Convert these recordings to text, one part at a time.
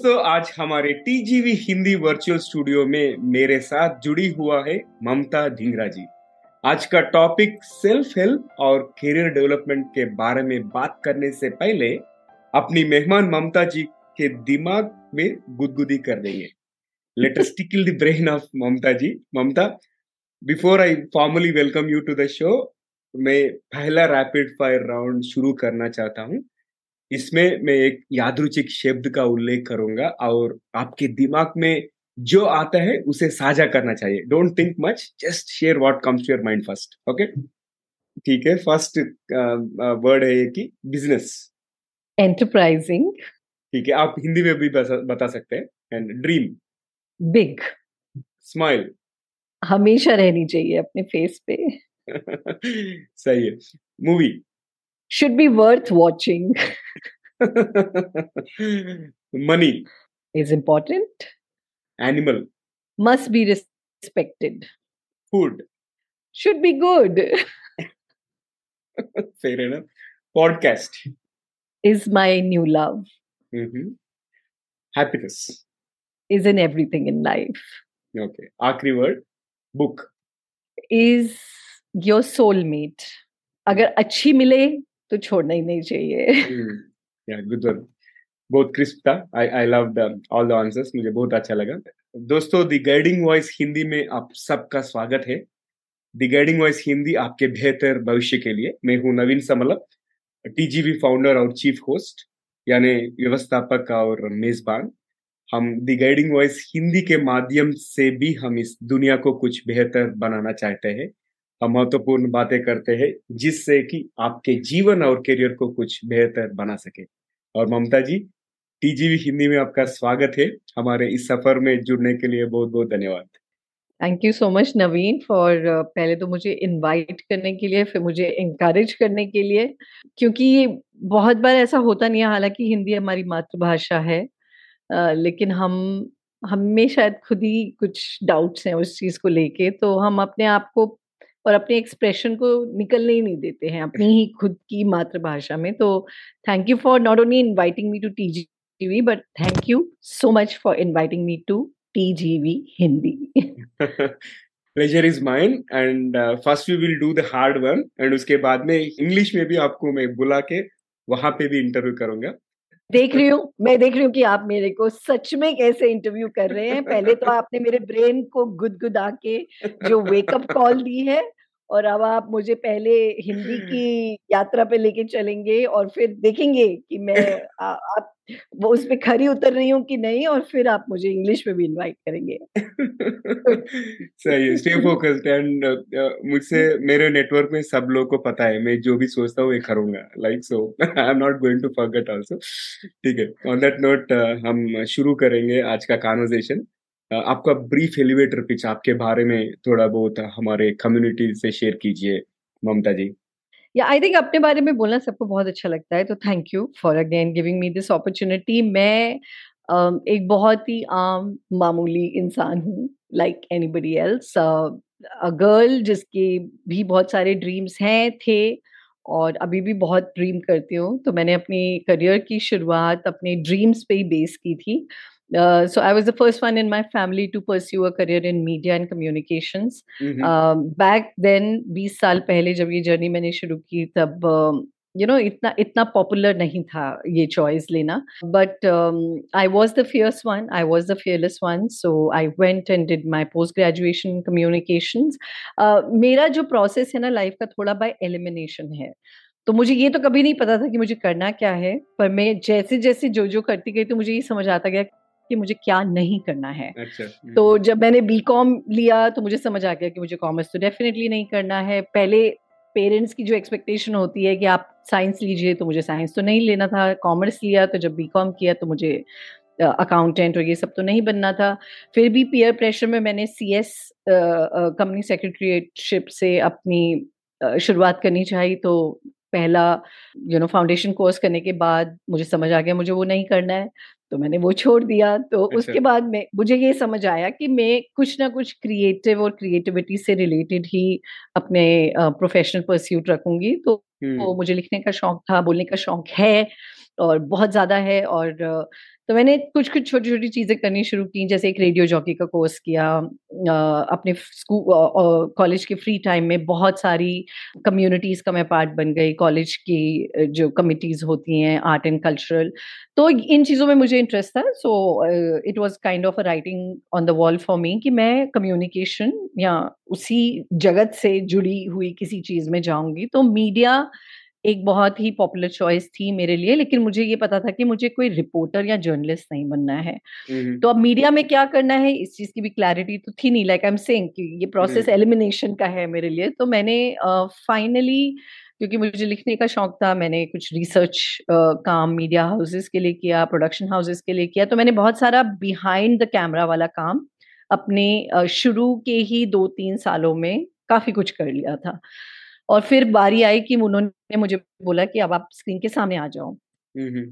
दोस्तों, आज हमारे टीजीवी हिंदी वर्चुअल स्टूडियो में मेरे साथ जुड़ी हुआ है ममता ढिंगरा जी। आज का टॉपिक सेल्फ हेल्प और करियर डेवलपमेंट के बारे में बात करने से पहले अपनी मेहमान ममता जी के दिमाग में गुदगुदी कर देंगे। Let us tickle the brain of Mamta ji. Mamta before I formally welcome you to the show मैं पहला रैपिड फायर राउंड शुरू करना चाहता हूँ। इसमें मैं एक यादरुचिक शब्द का उल्लेख करूँगा और आपके दिमाग में जो आता है उसे साझा करना चाहिए। Don't think much just share what comes to your mind first okay ठीक है फ़र्स्ट वर्ड है ये कि बिज़नेस एंटरप्राइजिंग ठीक है आप हिंदी में भी बता सकते हैं। एंड ड्रीम बिग स्माइल हमेशा रहनी चाहिए अपने फेस पे। सही है। Movie should be worth watching. Money is important. Animal must be respected. Food should be good. Fair enough. Podcast is my new love. Mm-hmm. Happiness is in everything in life. Okay. Akri word book is your soulmate. अगर अच्छी मिले तो छोड़ना ही नहीं चाहिए। One बहुत crisp था। I I love all the answers मुझे बहुत अच्छा लगा। दोस्तों द गाइडिंग वॉइस हिंदी में आप सबका स्वागत है। द गाइडिंग वॉइस हिंदी आपके बेहतर भविष्य के लिए। मैं हूँ नवीन समलप टीजीवी फाउंडर और चीफ होस्ट यानी व्यवस्थापक और मेजबान। हम द गाइडिंग वॉइस हिंदी के माध्यम से भी हम इस दुनिया को कुछ बेहतर बनाना चाहते हैं। महत्वपूर्ण बातें करते हैं जिससे कि आपके जीवन और करियर को कुछ बेहतर बना सके। और ममता जी टीजीवी हिंदी में आपका स्वागत है। हमारे इस सफ़र में जुड़ने के लिए बहुत बहुत धन्यवाद thank you so much Naveen for पहले तो मुझे इनवाइट करने के लिए, फिर मुझे इंकरेज करने के लिए। क्योंकि बहुत बार ऐसा होता नहीं है, हालाँकि हिंदी हमारी मातृभाषा है लेकिन हम, हमें शायद खुद ही कुछ डाउट्स हैं उस चीज़ को लेके तो हम अपने आप को और अपने एक्सप्रेशन को निकलने ही नहीं देते हैं, अपनी ही खुद की मातृभाषा में। तो thank you for not only inviting me to TGV but thank you so much for inviting me to TGV Hindi pleasure is mine and first we will do the hard one and उसके बाद में English में भी आपको मैं बुला के वहाँ पे भी इंटरव्यू करूँगा। देख रही हूँ, मैं देख रही हूँ कि आप मेरे को सच में कैसे इंटरव्यू कर रहे हैं। पहले तो आपने मेरे ब्रेन को गुदगुदा के जो वेकअप कॉल दी है और अब आप मुझे पहले हिंदी की यात्रा पे लेके चलेंगे और फिर देखेंगे कि मैं आ, आप वो उस पर खरी उतर रही हूँ कि नहीं और फिर आप मुझे इंग्लिश में भी इनवाइट करेंगे। सही स्टे फोकस्ड एंड मुझसे मेरे नेटवर्क में सब लोगों को पता है मैं जो भी सोचता हूँ ये करूँगा like so I am not going to forget also ठीक है ऑन दैट नोट हम शुरू करेंगे आज का कॉन्वर्जेशन आपका ब्रीफ एलिवेटर पिच आपके बारे में थोड़ा बहुत हमारे कम्युनिटी से शेयर कीजिए ममता जी। या आई थिंक अपने बारे में बोलना सबको बहुत अच्छा लगता है तो thank you for again giving me this opportunity मैं uh, एक बहुत ही आम मामूली इंसान हूँ like anybody else a girl जिसके भी बहुत सारे ड्रीम्स हैं थे और अभी भी बहुत ड्रीम करती हूँ तो मैंने अपनी करियर की शुरुआत अपने ड्रीम्स पे ही बेस की थी। Uh, so I was the first one in my family to pursue a career in media and communications. Mm-hmm. Uh, back then, 20 साल पहले जब ये जर्नी मैंने शुरू की तब यू नो इतना इतना पॉपुलर नहीं था ये चॉइस लेना but I was the fierce one I was the fearless one so I went and did my post graduation communication मेरा जो प्रोसेस है ना लाइफ का थोड़ा बाय एलिमिनेशन है तो मुझे ये तो कभी नहीं पता था कि मुझे करना क्या है पर मैं जैसे जैसे जो जो करती गई तो मुझे ये समझ आता गया कि मुझे क्या नहीं करना है। अच्छा, तो हम्म। जब मैंने बी कॉम लिया तो मुझे समझ आ गया कि मुझे कॉमर्स तो डेफिनेटली नहीं करना है। पहले पेरेंट्स की जो एक्सपेक्टेशन होती है कि आप साइंस लीजिए तो मुझे साइंस तो नहीं लेना था। कॉमर्स लिया तो जब बी कॉम किया तो मुझे अकाउंटेंट और ये सब तो नहीं बनना था। फिर भी पीयर प्रेशर में मैंने सी एस कंपनी सेक्रेटरीशिप से अपनी शुरुआत करनी चाहिए तो पहला यू नो फाउंडेशन कोर्स करने के बाद मुझे समझ आ गया मुझे वो नहीं करना है। तो मैंने वो छोड़ दिया। तो अच्छा। उसके बाद में मुझे ये समझ आया कि मैं कुछ ना कुछ क्रिएटिव और क्रिएटिविटी से रिलेटेड ही अपने प्रोफेशनल परस्यूट रखूँगी। तो, तो मुझे लिखने का शौक था बोलने का शौक है और बहुत ज़्यादा है और तो मैंने कुछ कुछ छोटी छोटी चीज़ें करनी शुरू की जैसे एक रेडियो जॉकी का कोर्स किया अपने स्कूल कॉलेज के फ्री टाइम में बहुत सारी कम्युनिटीज़ का मैं पार्ट बन गई। कॉलेज की जो कमिटीज़ होती हैं, आर्ट एंड कल्चरल तो इन चीज़ों में मुझे इंटरेस्ट था। So it was kind of a writing on the wall for me कि मैं कम्युनिकेशन या उसी जगत से जुड़ी हुई किसी चीज़ में जाऊँगी। तो मीडिया एक बहुत ही पॉपुलर चॉइस थी मेरे लिए लेकिन मुझे ये पता था कि मुझे कोई रिपोर्टर या जर्नलिस्ट नहीं बनना है। तो अब मीडिया में क्या करना है इस चीज़ की भी क्लैरिटी तो थी नहीं लाइक आई एम सेइंग कि ये प्रोसेस एलिमिनेशन का है मेरे लिए। तो मैंने फाइनली uh, क्योंकि मुझे लिखने का शौक था मैंने कुछ रिसर्च uh, काम मीडिया हाउसेस के लिए किया प्रोडक्शन हाउसेस के लिए किया तो मैंने बहुत सारा बिहाइंड द कैमरा वाला काम अपने uh, शुरू के ही दो तीन सालों में काफ़ी कुछ कर लिया था। और फिर बारी आई कि उन्होंने मुझे बोला कि अब आप स्क्रीन के सामने आ जाओ।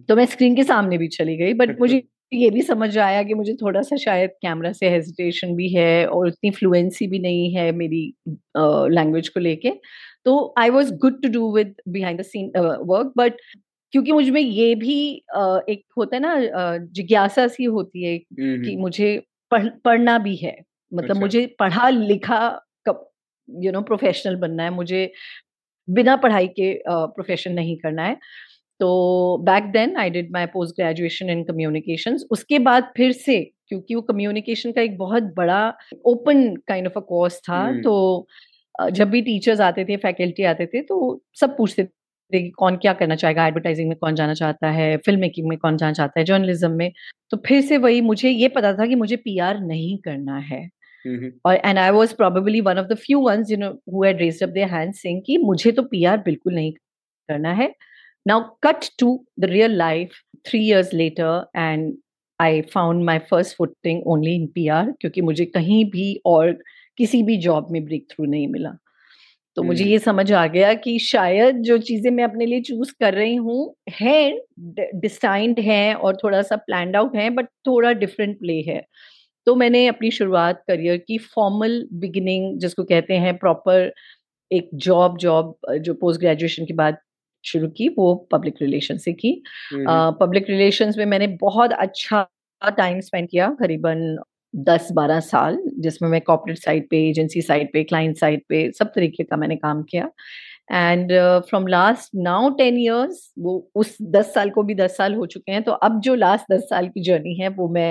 तो मैं स्क्रीन के सामने भी चली गई बट मुझे ये भी समझ आया कि मुझे थोड़ा सा शायद कैमरा से हेजिटेशन भी है और उतनी फ्लुएंसी भी नहीं है मेरी लैंग्वेज uh, को लेके। तो I was good to do with behind the scene work but क्योंकि मुझमें ये भी uh, एक होता है ना uh, जिज्ञासा सी होती है कि मुझे पढ़, पढ़ना भी है। मतलब अच्छा। मुझे पढ़ा लिखा यू नो प्रोफेशनल बनना है मुझे बिना पढ़ाई के प्रोफेशन uh, नहीं करना है। तो back then I did my post graduation in communication उसके बाद फिर से क्योंकि वो कम्युनिकेशन का एक बहुत बड़ा open kind of a course था hmm. तो जब भी टीचर्स आते थे फैकल्टी आते थे तो सब पूछते थे कि कौन क्या करना चाहेगा एडवर्टाइजिंग में कौन जाना चाहता है फ़िल्म मेकिंग में कौन जाना चाहता है जर्नलिज्म में। तो फिर से वही मुझे ये पता था कि मुझे पीआर नहीं करना है। Mm-hmm. और and I was probably one of the few ones you know who had raised up their hands saying कि मुझे तो पीआर बिल्कुल नहीं करना है now cut to the real life three years later and I found my first footing only in P R क्योंकि मुझे कहीं भी और किसी भी जॉब में ब्रेक थ्रू नहीं मिला तो मुझे mm-hmm. ये समझ आ गया कि शायद जो चीज़ें मैं अपने लिए चूज़ कर रही हूँ है डिस्टाइंड है और थोड़ा सा प्लान आउट है बट थोड़ा डिफरेंट प्ले है तो मैंने अपनी शुरुआत करियर की फॉर्मल बिगिनिंग जिसको कहते हैं प्रॉपर एक जॉब जॉब जो पोस्ट ग्रेजुएशन के बाद शुरू की वो पब्लिक रिलेशन से की। पब्लिक uh, रिलेशंस में मैंने बहुत अच्छा टाइम स्पेंड किया करीबन दस बारह साल जिसमें मैं कॉर्पोरेट साइड पे एजेंसी साइड पे क्लाइंट साइड पे सब तरीके का मैंने काम किया। And from last now ten years वो उस दस साल को भी दस साल हो चुके हैं तो अब जो लास्ट दस साल की जर्नी है वो मैं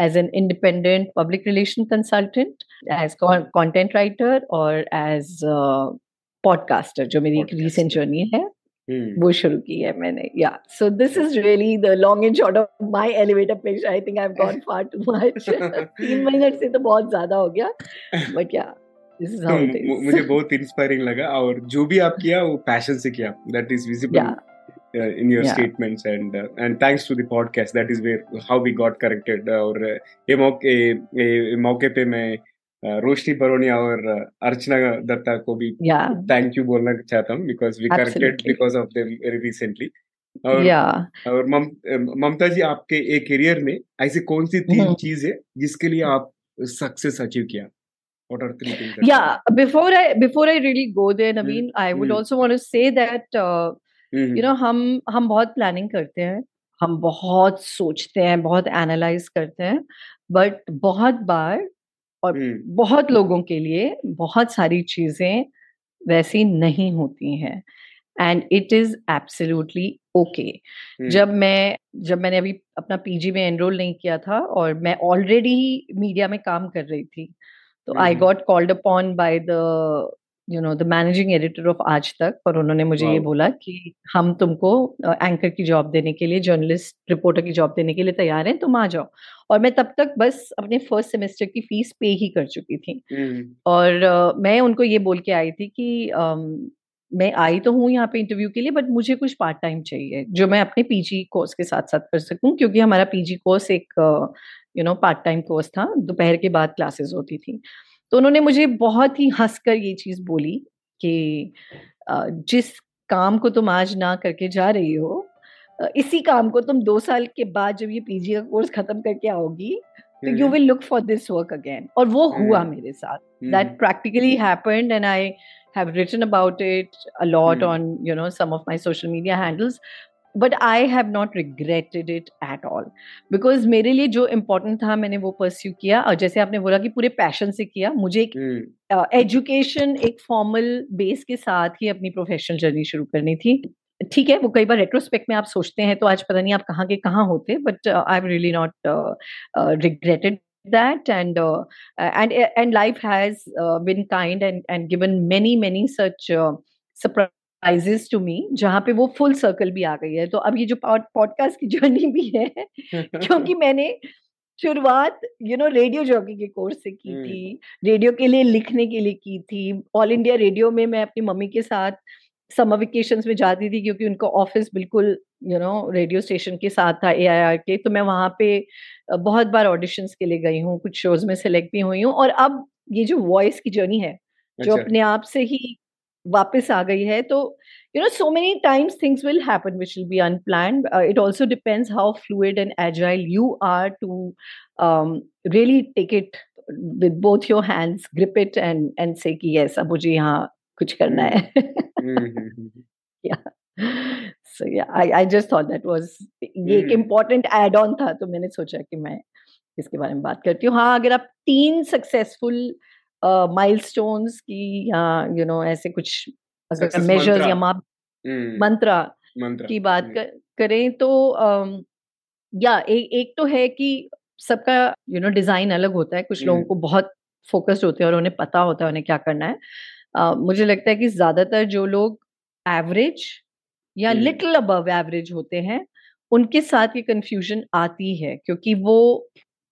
as an independent public relation consultant as content writer और एज पॉडकास्टर जो मेरी एक रिसेंट जर्नी है Hmm. वो शुरू की है मैंने या so this is really the long and short of my elevator pitch I think I have gone far too much तीन महीने से तो बहुत ज़्यादा हो गया बट या दिस इज़ हाउ इज़ मुझे बहुत इंस्पायरिंग लगा और जो भी आप किया वो पैशन से किया. That is visible Uh, in your yeah. statements and uh, and thanks to the podcast. That is where how we got connected और ये मौके ये मौके पे मैं रोशनी बरोनिया और अर्चना दत्ता को भी थैंक यू बोलना चाहता हूँ because we connected because of them very recently और yeah. और ममता जी आपके एक करियर में ऐसी कौन सी तीन mm-hmm. चीज़ है जिसके लिए आप सक्सेस अचीव किया? What are three things yeah before i before i really go there naveen mm. i would mm. also want to say that uh, mm. you know हम हम बहुत प्लानिंग करते हैं हम बहुत सोचते हैं बहुत एनालाइज करते हैं बट बहुत बार और mm. बहुत लोगों के लिए बहुत सारी चीज़ें वैसी नहीं होती हैं and it is absolutely okay जब मैं जब मैंने अभी अपना पीजी में एनरोल नहीं किया था और मैं ऑलरेडी मीडिया में काम कर रही थी तो I got called upon by the you know the managing editor of Aaj Tak और उन्होंने मुझे wow. ये बोला कि हम तुमको एंकर uh, की जॉब देने के लिए जर्नलिस्ट रिपोर्टर की जॉब देने के लिए तैयार हैं तुम आ जाओ और मैं तब तक बस अपने फ़र्स्ट सेमेस्टर की फ़ीस पे ही कर चुकी थी mm. और uh, मैं उनको ये बोल के आई थी कि um, मैं आई तो हूँ यहाँ पे इंटरव्यू के लिए बट मुझे कुछ पार्ट टाइम चाहिए जो मैं अपने पीजी कोर्स के साथ साथ कर सकूँ क्योंकि हमारा पीजी कोर्स एक you know part time course था दोपहर के बाद क्लासेस होती थी। तो उन्होंने मुझे बहुत ही हंसकर ये चीज़ बोली कि जिस काम को तुम आज ना करके जा रही हो इसी काम को तुम दो साल के बाद जब ये पीजी का कोर्स खत्म करके आओगी तो you will look for this work again और वो हुआ मेरे साथ। That practically happened and I have written about it a lot mm. on you know some of my social media handles but I have not regretted it at all because मेरे लिए जो important था मैंने वो pursue किया और जैसे आपने बोला कि पूरे पैशन से किया मुझे एक एजुकेशन hmm. uh, एक फॉर्मल बेस के साथ ही अपनी प्रोफेशनल जर्नी शुरू करनी थी ठीक है वो कई बार रेट्रोस्पेक्ट में आप सोचते हैं तो आज पता नहीं आप कहाँ के कहाँ होते but I am really not regretted that and uh, and and life has uh, been kind and and given many many such uh, surprises to me जहाँ पे वो फुल सर्कल भी आ गई है। तो अब ये जो पॉडकास्ट की जर्नी भी है क्योंकि मैंने शुरुआत यू नो रेडियो जॉकी के कोर्स से की थी रेडियो के लिए लिखने के लिए की थी। ऑल इंडिया रेडियो में मैं अपनी मम्मी के साथ समर वेकेशंस में जाती थी क्योंकि उनका ऑफ़िस बिल्कुल यू नो रेडियो स्टेशन के साथ था ए आई आर के तो मैं वहाँ पे बहुत बार ऑडिशंस के लिए गई हूँ कुछ शोज़ में सेलेक्ट भी हुई हूँ और अब ये जो वॉइस की जर्नी है अच्छा। जो अपने आप से ही वापस आ गई है तो you know so many times things will happen which will be unplan it also depends how fluid and agile you are to really take it with both your hands grip it and and say कि ऐसा मुझे यहाँ कुछ करना है. हम्म, हम्म, हम्म, या so yeah I I just thought that was ये एक important add on था तो मैंने सोचा कि मैं इसके बारे में बात करती हूँ। हाँ अगर आप तीन सक्सेसफुल माइलस्टोन्स की या यू नो ऐसे कुछ अगर मेजर्स या माप मंत्रा की बात कर, करें तो या एक एक तो है कि सबका यू नो डिज़ाइन अलग होता है। कुछ लोगों को बहुत फोकस्ड होते हैं और उन्हें पता होता है उन्हें क्या करना है। uh, मुझे लगता है कि ज़्यादातर जो लोग एवरेज या लिटिल अबव एवरेज होते हैं उनके साथ ये कंफ्यूजन आती है क्योंकि वो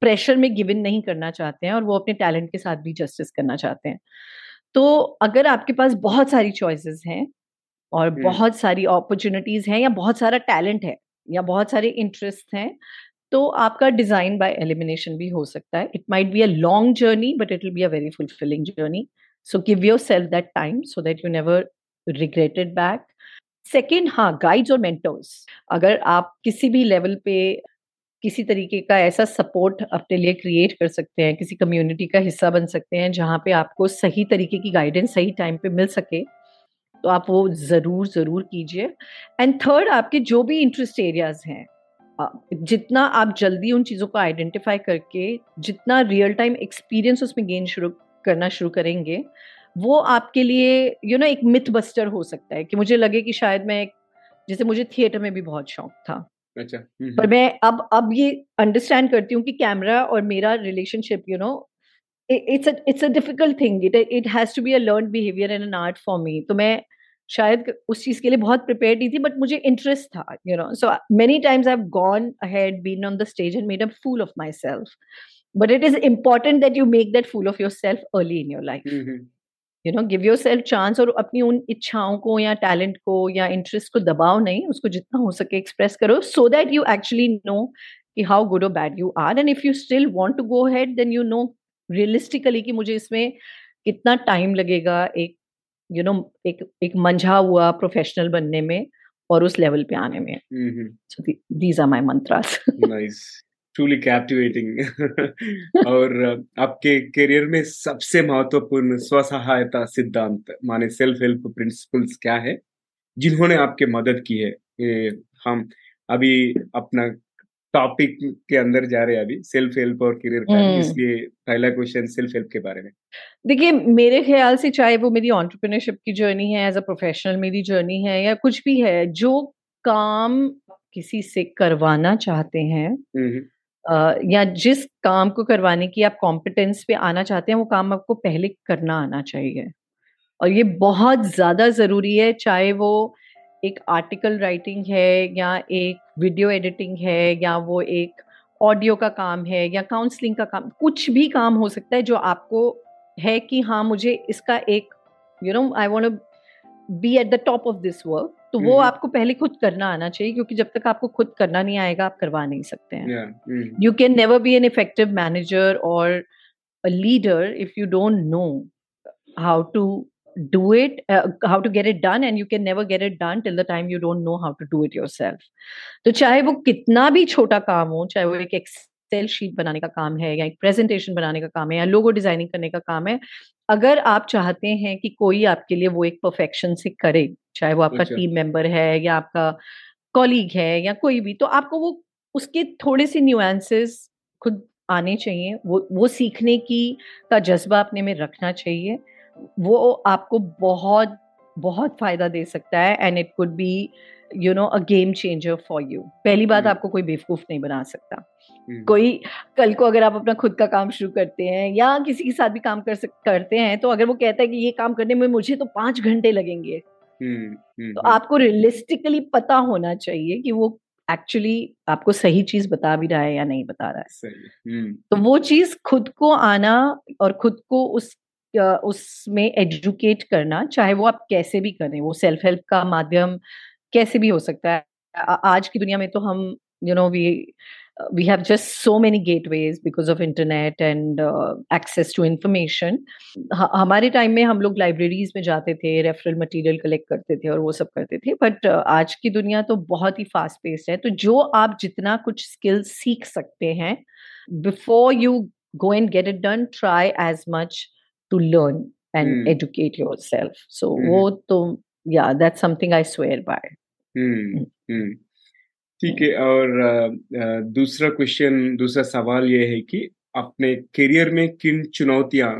प्रेशर में गिवन नहीं करना चाहते हैं और वो अपने टैलेंट के साथ भी जस्टिस करना चाहते हैं। तो अगर आपके पास बहुत सारी चॉइसेस हैं और बहुत सारी अपॉर्चुनिटीज़ हैं या बहुत सारा टैलेंट है या बहुत सारे इंटरेस्ट हैं तो आपका डिज़ाइन बाय एलिमिनेशन भी हो सकता है। It might be a long journey but it will be a very fulfilling journey so give yourself that time so that you never regretted back second हाँ गाइड्स और mentors अगर आप किसी भी लेवल पे किसी तरीके का ऐसा सपोर्ट अपने लिए क्रिएट कर सकते हैं, किसी कम्युनिटी का हिस्सा बन सकते हैं, जहाँ पे आपको सही तरीके की गाइडेंस सही टाइम पे मिल सके तो आप वो ज़रूर ज़रूर कीजिए. एंड थर्ड आपके जो भी इंटरेस्ट एरियाज़ हैं जितना आप जल्दी उन चीज़ों को आइडेंटिफाई करके, जितना रियल टाइम एक्सपीरियंस उसमें गेन शुरू करना शुरू करेंगे वो आपके लिए यू you नो know, एक मिथ बस्टर हो सकता है कि मुझे लगे कि शायद मैं जैसे मुझे थिएटर में भी बहुत शौक था। अच्छा पर मैं अब अब ये अंडरस्टैंड करती हूँ कि कैमरा और मेरा relationship you know it's it's a difficult thing it it has to be a learn behaviour and an art for me तो मैं शायद उस चीज़ के लिए बहुत प्रिपेयर नहीं थी बट मुझे इंटरेस्ट था you know so many times I have gone ahead been on the stage and made a fool of myself but it is important that you make that fool of yourself early in your life you know give yourself chance और अपनी उन इच्छाओं को या talent को या interest को दबाओ नहीं उसको जितना हो सके एक्सप्रेस करो so that you actually know कि हाउ गुड और bad you are and if you still want to go ahead then you know realistically कि मुझे इसमें कितना टाइम लगेगा एक यू you नो know, एक एक मंझा हुआ प्रोफेशनल बनने में और उस लेवल पे आने में। So these are my mantras nice truly captivating और आपके करियर में सबसे महत्वपूर्ण स्वसहायता सिद्धांत माने सेल्फ हेल्प प्रिंसिपल्स क्या है? जिन्होंने आपके मदद की है? ये हम अभी अपना टॉपिक के अंदर जा रहे हैं अभी सेल्फ हेल्प और करियर का हम्म। इसलिए पहला क्वेश्चन सेल्फ हेल्प के बारे में। देखिए मेरे ख्याल से चाहे वो मेरी ऑन्टरप्रेन्योरशिप की जर्नी है एज अ प्रोफेशनल मेरी जर्नी है या कुछ भी है जो काम किसी से करवाना चाहते हैं या जिस काम को करवाने की आप कॉम्पिटेंस पे आना चाहते हैं, वो काम आपको पहले करना आना चाहिए। और ये बहुत ज़्यादा ज़रूरी है, चाहे वो एक आर्टिकल राइटिंग है या एक वीडियो एडिटिंग है या वो एक ऑडियो का काम है या काउंसलिंग का काम, कुछ भी काम हो सकता है जो आपको है कि हाँ मुझे इसका एक you know I want be at the top of this work तो वो आपको पहले खुद करना आना चाहिए क्योंकि जब तक आपको खुद करना नहीं आएगा आप करवा नहीं सकते हैं। You can never be an effective manager और a leader if you don't know how to do it uh, how to get it done and you can never get it done till the time you don't know how to do it yourself. तो चाहे वो कितना भी छोटा काम हो चाहे वो एक एक्सेल शीट बनाने का काम है या एक प्रेजेंटेशन बनाने का काम है या लोगो डिज़ाइनिंग करने का काम है अगर आप चाहते हैं कि कोई आपके लिए वो एक परफेक्शन से करे चाहे वो आपका टीम अच्छा। मेंबर है या आपका कॉलीग है या कोई भी तो आपको वो उसके थोड़े से न्यूएंसेस खुद आने चाहिए वो वो सीखने की का जज्बा अपने में रखना चाहिए वो आपको बहुत बहुत फ़ायदा दे सकता है and it could be you know a game changer for you पहली बात हम्म। आपको कोई बेवकूफ़ नहीं बना सकता। हम्म। कोई कल को अगर आप अपना खुद का काम शुरू करते हैं या किसी के साथ भी काम कर सक, करते हैं तो अगर वो कहता है कि ये काम करने में मुझे तो पाँच घंटे लगेंगे। हम्म, तो आपको रियलिस्टिकली पता होना चाहिए कि वो एक्चुअली आपको सही चीज़ बता भी रहा है या नहीं बता रहा है। तो वो चीज़ खुद को आना और खुद को उस उसमें एजुकेट करना चाहे वो आप कैसे भी करें वो सेल्फ हेल्प का माध्यम कैसे भी हो सकता है। आज की दुनिया में तो हम you know we we have just so many gateways because of internet and access to information हमारे टाइम में हम लोग लाइब्रेरीज में जाते थे रेफरल मटीरियल कलेक्ट करते थे और वो सब करते थे बट uh, आज की दुनिया तो बहुत ही फास्ट पेस्ड है। तो जो आप जितना कुछ स्किल्स सीख सकते हैं before you go and get it done try as much to learn and educate yourself so वो तो yeah that's something i swear by mm. Mm. ठीक है और दूसरा क्वेश्चन दूसरा सवाल ये है कि अपने करियर में किन चुनौतियाँ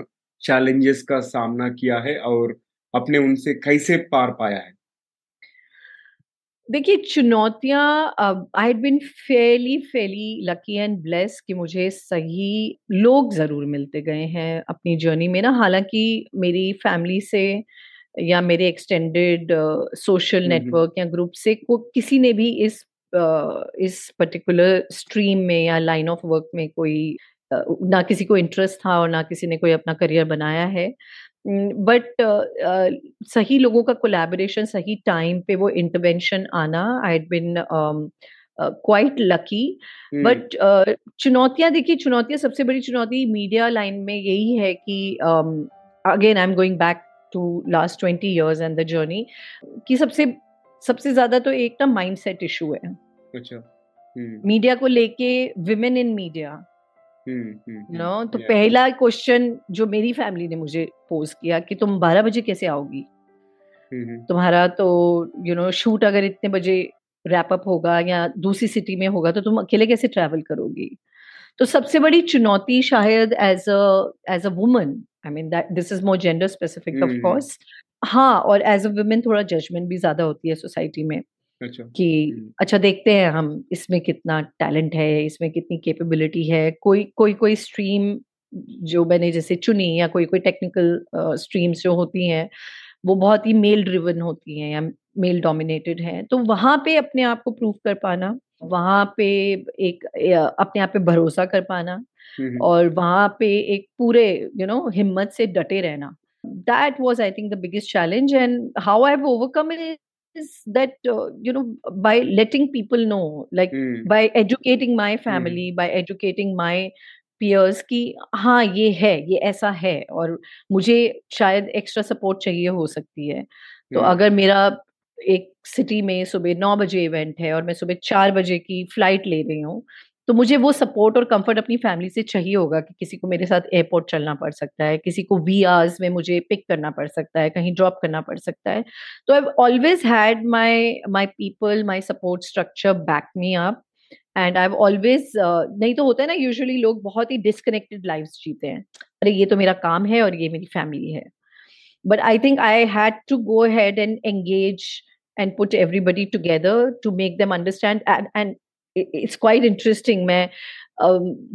चैलेंजेस का सामना किया है और अपने उनसे कैसे पार पाया है देखिए चुनौतियाँ I had been fairly fairly lucky and bless कि मुझे सही लोग ज़रूर मिलते गए हैं अपनी जर्नी में ना हालाँकि मेरी फैमिली से या मेरे एक्सटेंडेड सोशल नेटवर्क या ग्रुप से को किसी ने भी इस uh, इस पर्टिकुलर स्ट्रीम में या लाइन ऑफ़ वर्क में कोई uh, ना किसी को इंटरेस्ट था और ना किसी ने कोई अपना करियर बनाया है। बट uh, uh, सही लोगों का कोलैबोरेशन सही टाइम पे वो इंटरवेंशन आना I been quite lucky but चुनौतियाँ देखिए चुनौतियाँ सबसे बड़ी चुनौती मीडिया लाइन में यही है कि again I am going back to last twenty years and the journey कि सबसे सबसे ज़्यादा तो एक ना माइंडसेट इशू है। अच्छा। मीडिया को लेके विमेन इन मीडिया नो तो पहला क्वेश्चन जो मेरी फैमिली ने मुझे पोज किया कि तुम बारह बजे कैसे आओगी? तुम्हारा तो यू नो शूट अगर इतने बजे रैप अप होगा या दूसरी सिटी में होगा तो तुम अकेले कैसे ट्रैवल करोगी? तो सबसे बड़ी चुनौती शायद as a as a woman I mean that this is more gender specific of course हाँ और एज अ वुमेन थोड़ा जजमेंट भी ज़्यादा होती है सोसाइटी में अच्छा। कि अच्छा देखते हैं हम इसमें कितना टैलेंट है इसमें कितनी कैपेबिलिटी है। कोई कोई कोई स्ट्रीम जो मैंने जैसे चुनी या कोई कोई टेक्निकल स्ट्रीम्स uh, जो होती हैं वो बहुत ही मेल ड्रिवन होती हैं या मेल डोमिनेटेड हैं। तो वहाँ पे अपने आप को प्रूव कर पाना वहाँ पे एक अपने आप पे भरोसा कर पाना और वहाँ पे एक पूरे यू नो हिम्मत से डटे रहना that was I think the biggest challenge and how I have overcome it is that uh, you know by letting people know like mm. by educating my family mm. by educating my peers कि हाँ ये है ये ऐसा है और मुझे शायद एक्स्ट्रा सपोर्ट चाहिए हो सकती है तो. अगर मेरा एक सिटी में सुबह नौ बजे इवेंट है और मैं सुबह चार बजे की फ़्लाइट ले रही हूँ तो मुझे वो सपोर्ट और कंफर्ट अपनी फैमिली से चाहिए होगा कि किसी को मेरे साथ एयरपोर्ट चलना पड़ सकता है, किसी को वी आवर्स में मुझे पिक करना पड़ सकता है, कहीं ड्रॉप करना पड़ सकता है। तो I always had my my people my support structure back me up and I always नहीं तो होता है ना यूजुअली लोग बहुत ही डिसकनेक्टेड लाइफ जीते हैं। अरे, ये तो मेरा काम है और ये मेरी फैमिली है। But I think I had to go ahead and engage and put everybody together to make them understand and it's quite interesting मैं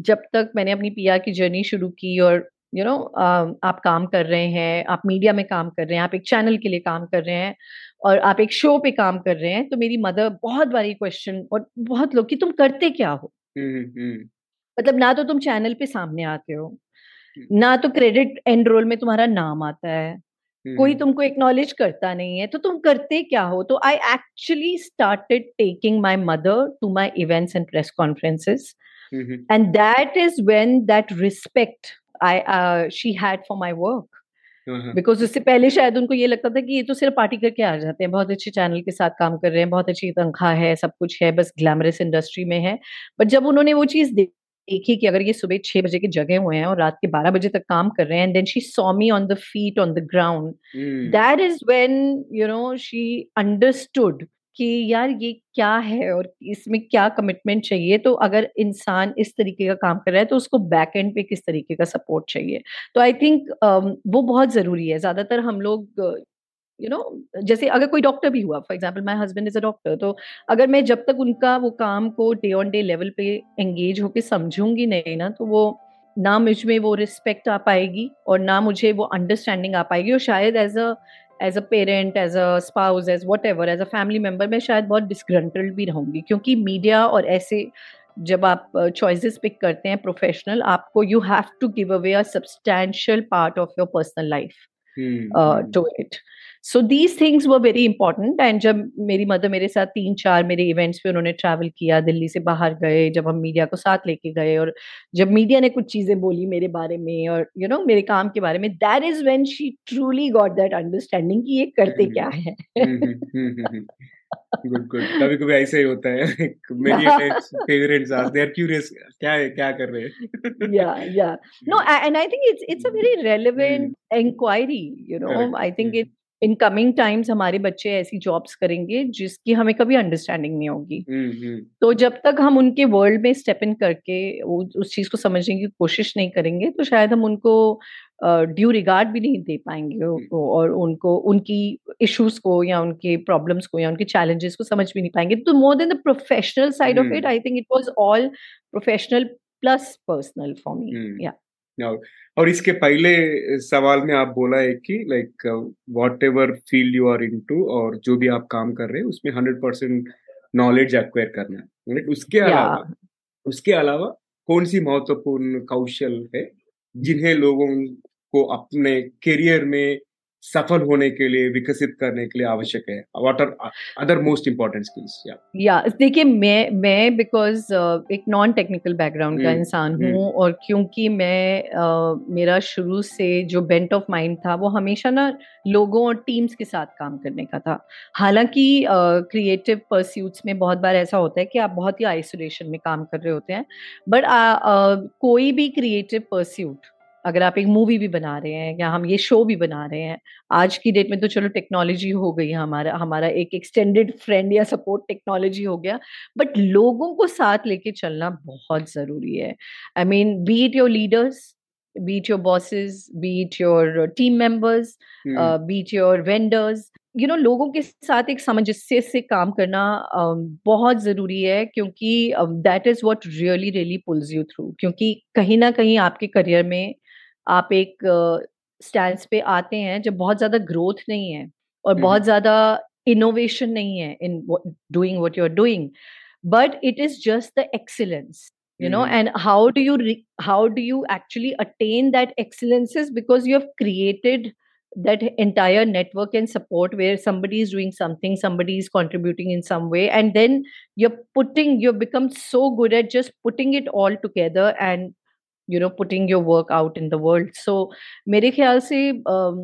जब तक मैंने अपनी पिया की जर्नी शुरू की और यू you नो know, आप काम कर रहे हैं आप मीडिया में काम कर रहे हैं आप एक चैनल के लिए काम कर रहे हैं और आप एक शो पे काम कर रहे हैं तो मेरी मदर बहुत बारी क्वेश्चन और बहुत लोग कि तुम करते क्या हो? मतलब ना तो तुम चैनल पे सामने आते हो ना तो क्रेडिट एनरोल में तुम्हारा नाम आता है कोई तुमको एक्नॉलेज करता नहीं है तो तुम करते क्या हो? तो I actually started taking my mother to my events and press conferences and that is when that respect I she had for my work because उससे पहले शायद उनको ये लगता था कि ये तो सिर्फ़ पार्टी करके आ जाते हैं बहुत अच्छे चैनल के साथ काम कर रहे हैं बहुत अच्छी तनख्वाह है सब कुछ है बस ग्लैमरस इंडस्ट्री में है। बट जब उन्होंने वो चीज़ देखी कि अगर ये सुबह छह बजे के जगे हुए हैं और रात के बारह बजे तक काम कर रहे हैं and then she saw me on the feet on the ground that is when you know she understood कि यार ये क्या है और इसमें क्या कमिटमेंट चाहिए? तो अगर इंसान इस तरीके का काम कर रहा है तो उसको बैक एंड पे किस तरीके का सपोर्ट चाहिए? तो आई थिंक um, वो बहुत ज़रूरी है। ज़्यादातर हम लोग यू नो जैसे अगर कोई डॉक्टर भी हुआ for example my husband is a doctor तो अगर मैं जब तक उनका वो काम को डे ऑन डे लेवल पे एंगेज होके समझूँगी नहीं ना तो वो ना मुझमें वो रिस्पेक्ट आ पाएगी और ना मुझे वो अंडरस्टैंडिंग आ पाएगी और शायद as a as a parent as a spouse as whatever as a family member मैं शायद बहुत डिस्ग्रंटल्ड भी रहूँगी। क्योंकि मीडिया और ऐसे जब आप चॉइसेस पिक करते हैं प्रोफेशनल आपको you have to give away a substantial part of your personal life to it so these things वो वेरी इंपॉर्टेंट एंड जब मेरी मदर मेरे साथ तीन चार मेरे इवेंट्स पे उन्होंने ट्रैवल किया दिल्ली से बाहर गए जब हम मीडिया को साथ लेके गए और जब मीडिया ने कुछ चीज़ें बोली मेरे बारे में और यू you नो know, मेरे काम के बारे में that is when she truly got that understanding कि ये करते क्या है। गुड गुड कभी कभी ऐसा ही होता है। मेरी parents are they are curious क्या है क्या कर रहे हैं? या या no and I think it's it's a very relevant inquiry you know I think it in coming times हमारे बच्चे ऐसी जॉब्स करेंगे जिसकी हमें कभी अंडरस्टैंडिंग नहीं होगी। तो जब तक हम उनके वर्ल्ड में स्टेप इन करके उस चीज़ को समझने की कोशिश नहीं करेंगे तो शायद हम उनको ड्यू uh, रिगार्ड भी नहीं दे पाएँगे और उनको उनकी इश्यूज़ को या उनके प्रॉब्लम्स को या उनके चैलेंजेस को समझ भी नहीं पाएँगे। तो more than the professional side of it I think it was all professional plus personal for me या और इसके पहले सवाल में आप बोला है कि like whatever field you are into और जो भी आप काम कर रहे हैं उसमें हंड्रेड परसेंट नॉलेज एक्वायर करना है right? उसके अलावा उसके अलावा कौन सी महत्वपूर्ण कौशल है जिन्हें लोगों को अपने करियर में सफल होने के लिए विकसित करने के लिए आवश्यक है what are other most important skills या या देखिए मैं मैं बिकॉज़ uh, एक नॉन टेक्निकल बैकग्राउंड का hmm. इंसान हूँ hmm. और क्योंकि मैं uh, मेरा शुरू से जो बेंट ऑफ़ माइंड था वो हमेशा ना लोगों और टीम्स के साथ काम करने का था हालाँकि क्रिएटिव uh, परस्यूट्स में बहुत बार ऐसा होता है कि आप बहुत ही आइसोलेशन में काम कर रहे होते हैं बट uh, कोई भी क्रिएटिव परस्यूट अगर आप एक मूवी भी बना रहे हैं या हम ये शो भी बना रहे हैं आज की डेट में तो चलो टेक्नोलॉजी हो गई हमारा हमारा एक एक्सटेंडेड फ्रेंड या सपोर्ट टेक्नोलॉजी हो गया बट लोगों को साथ लेके चलना बहुत ज़रूरी है I mean be it your leaders be it your bosses be it your team members hmm. uh, be it your vendors you know लोगों के साथ एक सामंजस्य से काम करना uh, बहुत ज़रूरी है क्योंकि that is what really really pulls you through क्योंकि कहीं ना कहीं आपके करियर में आप एक स्टैंड पे आते हैं जब बहुत ज्यादा ग्रोथ नहीं है और बहुत ज्यादा इनोवेशन नहीं है in doing what you are doing but it is just the excellence you know mm-hmm. and how do you re- how do you actually attain that excellences because you have created that entire network and support where somebody is doing something somebody is contributing in some way and then you're putting you've become so good at just putting it all together and you know putting your work out in the world so mere khayal se um,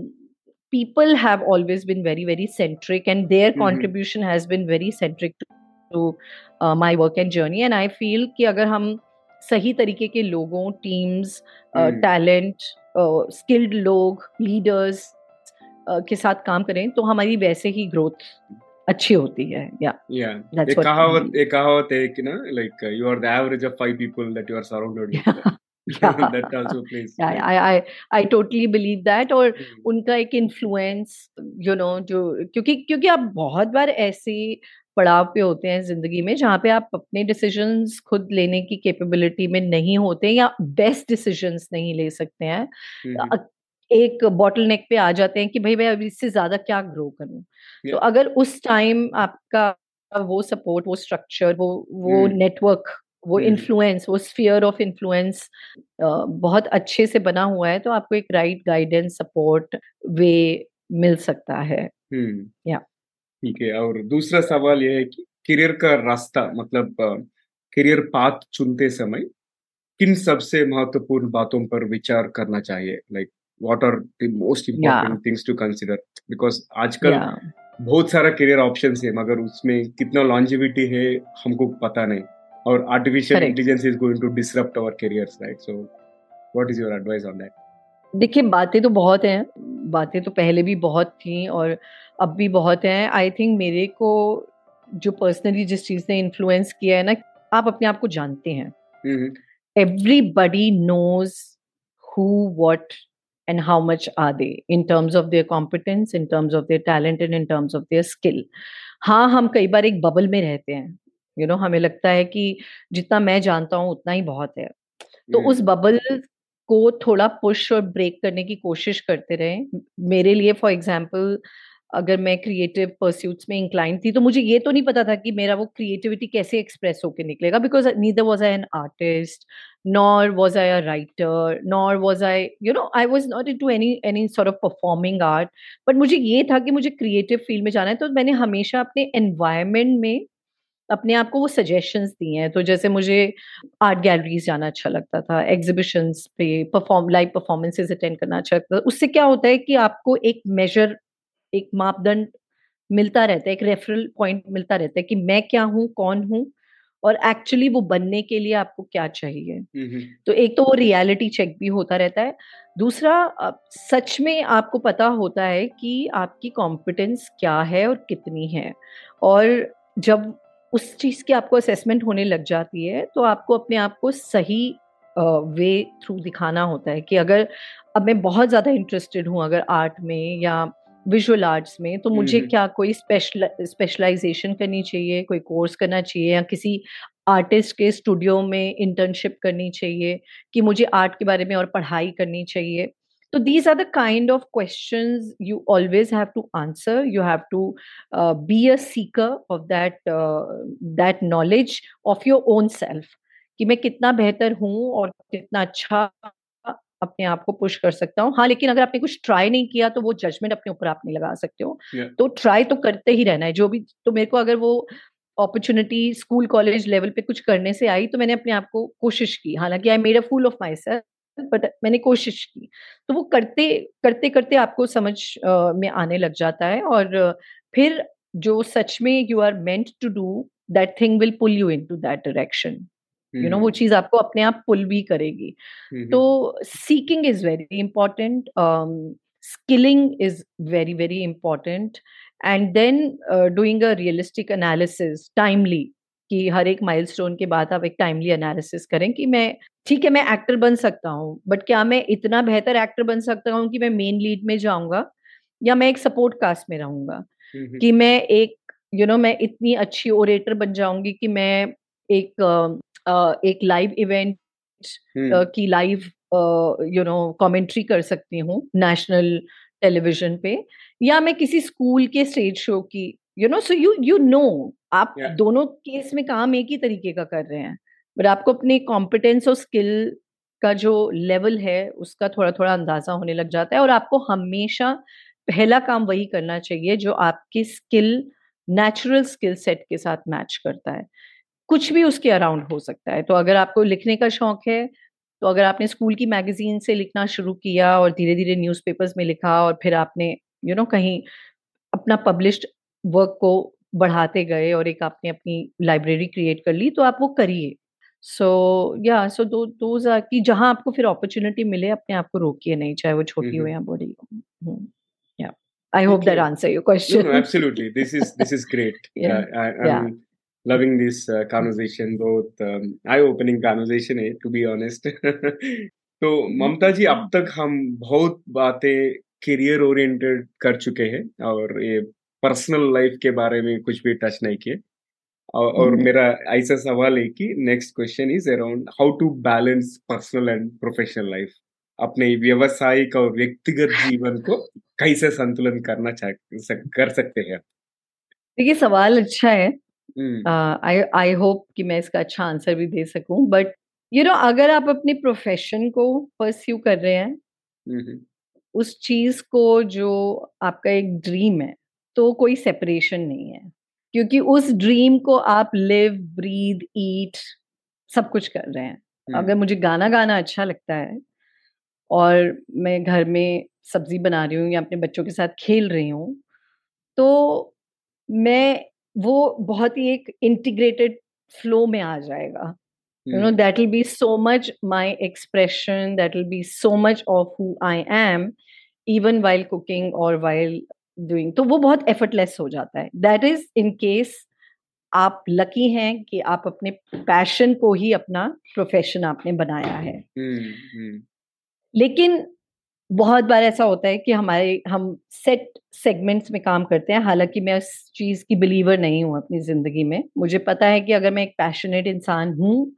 people have always been very very centric and their mm-hmm. contribution has been very centric to, to uh, my work and journey and i feel कि अगर हम सही तरीके के लोगों teams talent skilled लोग leaders के साथ काम करें तो हमारी वैसे ही ग्रोथ अच्छी होती है या या एक कहावत एक कहावत है कि ना like you are the average of five people that you are surrounded with yeah. that also plays yeah, I, I I totally believe that और hmm. उनका एक इन्फ्लुएंस यू नो जो क्योंकि क्योंकि आप बहुत बार ऐसे पड़ाव पे होते हैं ज़िंदगी में जहाँ पे आप अपने डिसीजंस खुद लेने की कैपेबिलिटी में नहीं होते या बेस्ट डिसीजंस नहीं ले सकते हैं hmm. एक बॉटल नेक पे आ जाते हैं कि भाई मैं अभी इससे ज़्यादा क्या ग्रो करूँ yeah. तो अगर उस टाइम आपका वो सपोर्ट वो स्ट्रक्चर वो वो नेटवर्क. वो इन्फ्लुएंस वो स्फीयर ऑफ़ इन्फ्लुएंस बहुत अच्छे से बना हुआ है तो आपको एक राइट गाइडेंस सपोर्ट वे मिल सकता है। या। ठीक है और दूसरा सवाल ये है कि करियर का रास्ता मतलब करियर पाथ चुनते समय किन सबसे महत्वपूर्ण बातों पर विचार करना चाहिए? Like what are the most important things to consider because आजकल yeah. बहुत सारा करियर ऑप्शन है मगर उसमें कितना लॉन्जिविटी है हमको पता नहीं। Or artificial Correct. intelligence is going to disrupt our careers right so what is your advice on that देखिए बातें तो बहुत हैं बातें तो पहले भी बहुत थी और अब भी बहुत हैं आई थिंक मेरे को जो पर्सनली जिस चीज़ ने इन्फ्लुएंस किया है ना आप अपने आप को जानते हैं everybody knows who what and how much are they in terms of their competence in terms of their talent and in terms of their skill हाँ हम कई बार एक बबल में रहते हैं यू you नो know, हमें लगता है कि जितना मैं जानता हूँ उतना ही बहुत है। तो उस बबल को थोड़ा पुश और ब्रेक करने की कोशिश करते रहे। मेरे लिए फॉर एग्ज़ाम्पल अगर मैं क्रिएटिव परस्यूट्स में इंक्लाइन थी तो मुझे ये तो नहीं पता था कि मेरा वो क्रिएटिविटी कैसे एक्सप्रेस होकर निकलेगा because neither was I an artist nor was I I a nor was I you know I was not into any any sort of performing art but मुझे ये था कि मुझे क्रिएटिव फ़ील्ड में जाना है तो मैंने हमेशा अपने एनवायरमेंट में अपने आप को वो सजेशंस दिए हैं। तो जैसे मुझे आर्ट गैलरीज जाना अच्छा लगता था एग्जीबिशंस पे परफॉर्म लाइव परफॉर्मेंसेज अटेंड करना अच्छा लगता था। उससे क्या होता है कि आपको एक मेजर एक मापदंड मिलता रहता है एक रेफरल पॉइंट मिलता रहता है कि मैं क्या हूँ कौन हूँ और एक्चुअली वो बनने के लिए आपको क्या चाहिए। तो एक तो वो रियलिटी चेक भी होता रहता है। दूसरा सच में आपको पता होता है कि आपकी कॉम्पिटेंस क्या है और कितनी है। और जब उस चीज़ की आपको असेसमेंट होने लग जाती है तो आपको अपने आप को सही वे थ्रू दिखाना होता है कि अगर अब मैं बहुत ज़्यादा इंटरेस्टेड हूँ अगर आर्ट में या विजुअल आर्ट्स में तो मुझे क्या कोई स्पेशल स्पेशलाइजेशन करनी चाहिए कोई कोर्स करना चाहिए या किसी आर्टिस्ट के स्टूडियो में इंटर्नशिप करनी चाहिए कि मुझे आर्ट के बारे में और पढ़ाई करनी चाहिए? तो these are the kind of question you always have to answer you have to be a seeker of that that knowledge of your own self कि मैं कितना बेहतर हूँ और कितना अच्छा अपने आप को पुश कर सकता हूँ। हाँ लेकिन अगर आपने कुछ ट्राई नहीं किया तो वो जजमेंट अपने ऊपर आप नहीं लगा सकते हो। Yeah. तो ट्राई तो करते ही रहना है। जो भी तो मेरे को अगर वो अपॉर्चुनिटी स्कूल कॉलेज लेवल पे कुछ करने से आई तो मैंने अपने आप को कोशिश की। हालाँकि I made a fool of myself but मैंने कोशिश की। तो वो करते करते करते आपको समझ uh, में आने लग जाता है और फिर जो सच में you are meant to do that thing will pull you into that direction you know वो चीज़ आपको अपने आप पुल भी करेगी। तो seeking is very important skilling is very very important and then doing a realistic analysis timely कि हर एक माइलस्टोन के बाद आप एक टाइमली एनालिसिस करें कि मैं ठीक है मैं एक्टर बन सकता हूँ बट क्या मैं इतना बेहतर एक्टर बन सकता हूँ कि मैं मेन लीड में जाऊँगा या मैं एक सपोर्ट कास्ट में रहूँगा? कि मैं एक यू you नो know, मैं इतनी अच्छी ओरेटर बन जाऊँगी कि मैं एक एक लाइव इवेंट की लाइव यू नो कमेंट्री कर सकती हूँ नेशनल टेलीविज़न पे या मैं किसी स्कूल के स्टेज शो की you know so you you know आप yeah. दोनों केस में काम एक ही तरीके का कर रहे हैं बट आपको अपने कॉम्पिटेंस और स्किल का जो लेवल है उसका थोड़ा थोड़ा अंदाज़ा होने लग जाता है और आपको हमेशा पहला काम वही करना चाहिए जो आपकी स्किल नेचुरल स्किल सेट के साथ मैच करता है कुछ भी उसके अराउंड हो सकता है तो अगर आपको लिखने का शौक है तो अगर आपने स्कूल की मैगजीन से लिखना शुरू किया और धीरे धीरे न्यूज़पेपर्स में लिखा और फिर आपने यू you नो know, कहीं अपना पब्लिश्ड वर्क को बढ़ाते गए और एक आपने अपनी लाइब्रेरी क्रिएट कर ली तो आप वो करिए। सो या सो दो दोज आर कि जहाँ आपको फिर अपॉर्चुनिटी मिले अपने आप को रोकिए नहीं चाहे वो छोटी हो या बड़ी हो। Yeah I hope that answer your question absolutely this is this is great yeah loving this uh, conversation both um, eye opening conversation है to be honest. तो ममता जी अब तक हम बहुत बातें करियर ओरिएंटेड कर चुके हैं और ये पर्सनल लाइफ के बारे में कुछ भी टच नहीं किए। और, और hmm. मेरा ऐसा सवाल है कि next question is around how to balance personal and professional life अपने व्यवसायिक और व्यक्तिगत जीवन को कैसे संतुलन करना चाह कर सकते हैं? देखिए सवाल अच्छा है। आई आई होप कि मैं इसका अच्छा आंसर भी दे सकूँ बट यू नो अगर आप अपने प्रोफेशन को परस्यू कर रहे हैं उस चीज़ को जो आपका एक ड्रीम है तो कोई सेपरेशन नहीं है। क्योंकि उस ड्रीम को आप लिव ब्रीद ईट सब कुछ कर रहे हैं। अगर मुझे गाना गाना अच्छा लगता है और मैं घर में सब्ज़ी बना रही हूँ या अपने बच्चों के साथ खेल रही हूँ तो मैं वो बहुत ही एक इंटीग्रेटेड फ्लो में आ जाएगा। You know that will be so much my expression that will be so much of who I am even while cooking और वाइल डूइंग तो वो बहुत एफर्टलेस हो जाता है। दैट इज़ इन केस आप लकी हैं कि आप अपने पैशन को ही अपना प्रोफेशन आपने बनाया है। हम्म, हम्म। लेकिन बहुत बार ऐसा होता है कि हमारे हम सेट सेगमेंट्स में काम करते हैं हालाँकि मैं उस चीज़ की बिलीवर नहीं हूँ अपनी ज़िंदगी में। मुझे पता है कि अगर मैं एक पैशनेट इंसान हूँ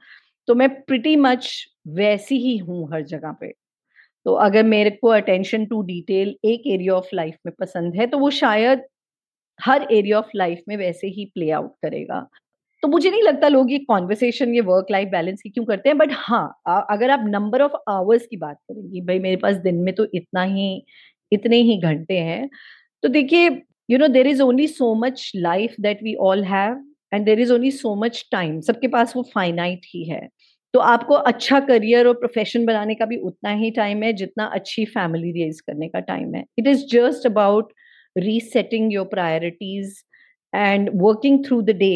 तो मैं प्रिटी मच वैसी ही हूँ हर जगह पे। तो अगर मेरे को अटेंशन टू डिटेल एक एरिया ऑफ़ लाइफ में पसंद है तो वो शायद हर एरिया ऑफ़ लाइफ में वैसे ही प्ले आउट करेगा। तो मुझे नहीं लगता लोग ये कॉन्वर्सेशन ये वर्क लाइफ बैलेंस की क्यों करते हैं बट हाँ अगर आप नंबर ऑफ़ आवर्स की बात करेंगी भाई मेरे पास दिन में तो इतना ही, इतने ही घंटे हैं तो देखिए you know there is only so much life that we all have and there is only so much time सबके पास वो फाइनाइट ही है। तो आपको अच्छा करियर और प्रोफेशन बनाने का भी उतना ही टाइम है जितना अच्छी फैमिली रेज करने का टाइम है। It is just about resetting your priorities and working through the day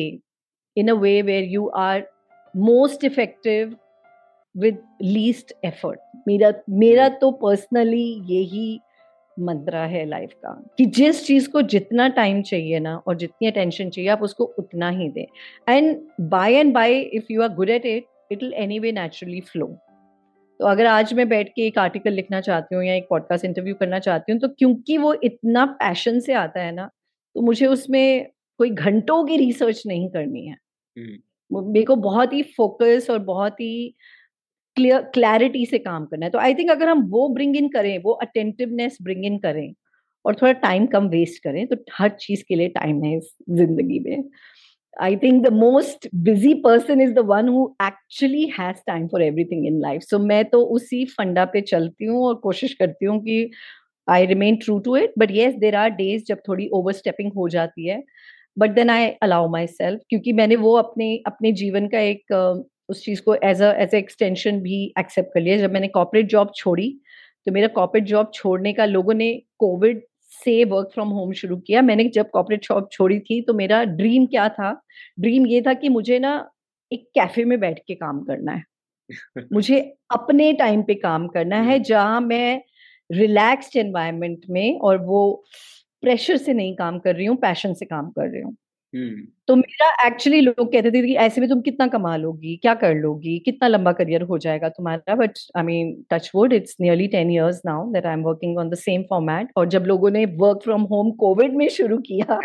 in a way where you are most effective with least effort मेरा मेरा तो पर्सनली यही मंत्रा है लाइफ का कि जिस चीज़ को जितना टाइम चाहिए ना और जितनी अटेंशन चाहिए, आप उसको उतना ही दें। And by and by if you are good at it it will anyway naturally flow तो अगर आज मैं बैठ के एक आर्टिकल लिखना चाहती हूँ या एक पॉडकास्ट इंटरव्यू करना चाहती हूँ तो क्योंकि वो इतना पैशन से आता है ना तो मुझे उसमें कोई घंटों की रिसर्च नहीं करनी है। मेरे को बहुत ही फोकस और बहुत ही क्लियर क्लैरिटी से काम करना है। तो आई थिंक अगर हम वो ब्रिंग इन करें वो अटेंटिवनेस ब्रिंग इन करें और थोड़ा टाइम कम वेस्ट करें तो हर चीज़ के लिए टाइम है इस ज़िंदगी में। I think the most busy person is the one who actually has time for everything in life so मैं तो उसी फंडा पे चलती हूँ और कोशिश करती हूँ कि I remain true to it but yes there are days जब थोड़ी ओवर स्टेपिंग हो जाती है. But then I allow myself क्योंकि मैंने वो अपने अपने जीवन का एक उस चीज़ को as a as a extension भी एक्सेप्ट कर लिया। जब मैंने कॉपरेट जॉब छोड़ी तो मेरा कॉपरेट जॉब छोड़ने का लोगों ने कोविड से वर्क फ्रॉम होम शुरू किया। मैंने जब कॉपरेट शॉप छोड़ी थी तो मेरा ड्रीम क्या था? ड्रीम ये था कि मुझे ना एक कैफ़े में बैठ के काम करना है। मुझे अपने टाइम पे काम करना है जहाँ मैं रिलैक्स्ड एनवायरमेंट में और वो प्रेशर से नहीं काम कर रही हूँ पैशन से काम कर रही हूँ। हम्म। तो मेरा एक्चुअली लोग कहते थे कि ऐसे में तुम कितना कमा लोगी क्या कर लोगी कितना लंबा करियर हो जाएगा तुम्हारा but I mean touch wood it's nearly ten years now that I am working on the same format और जब लोगों ने वर्क फ्रॉम होम कोविड में शुरू किया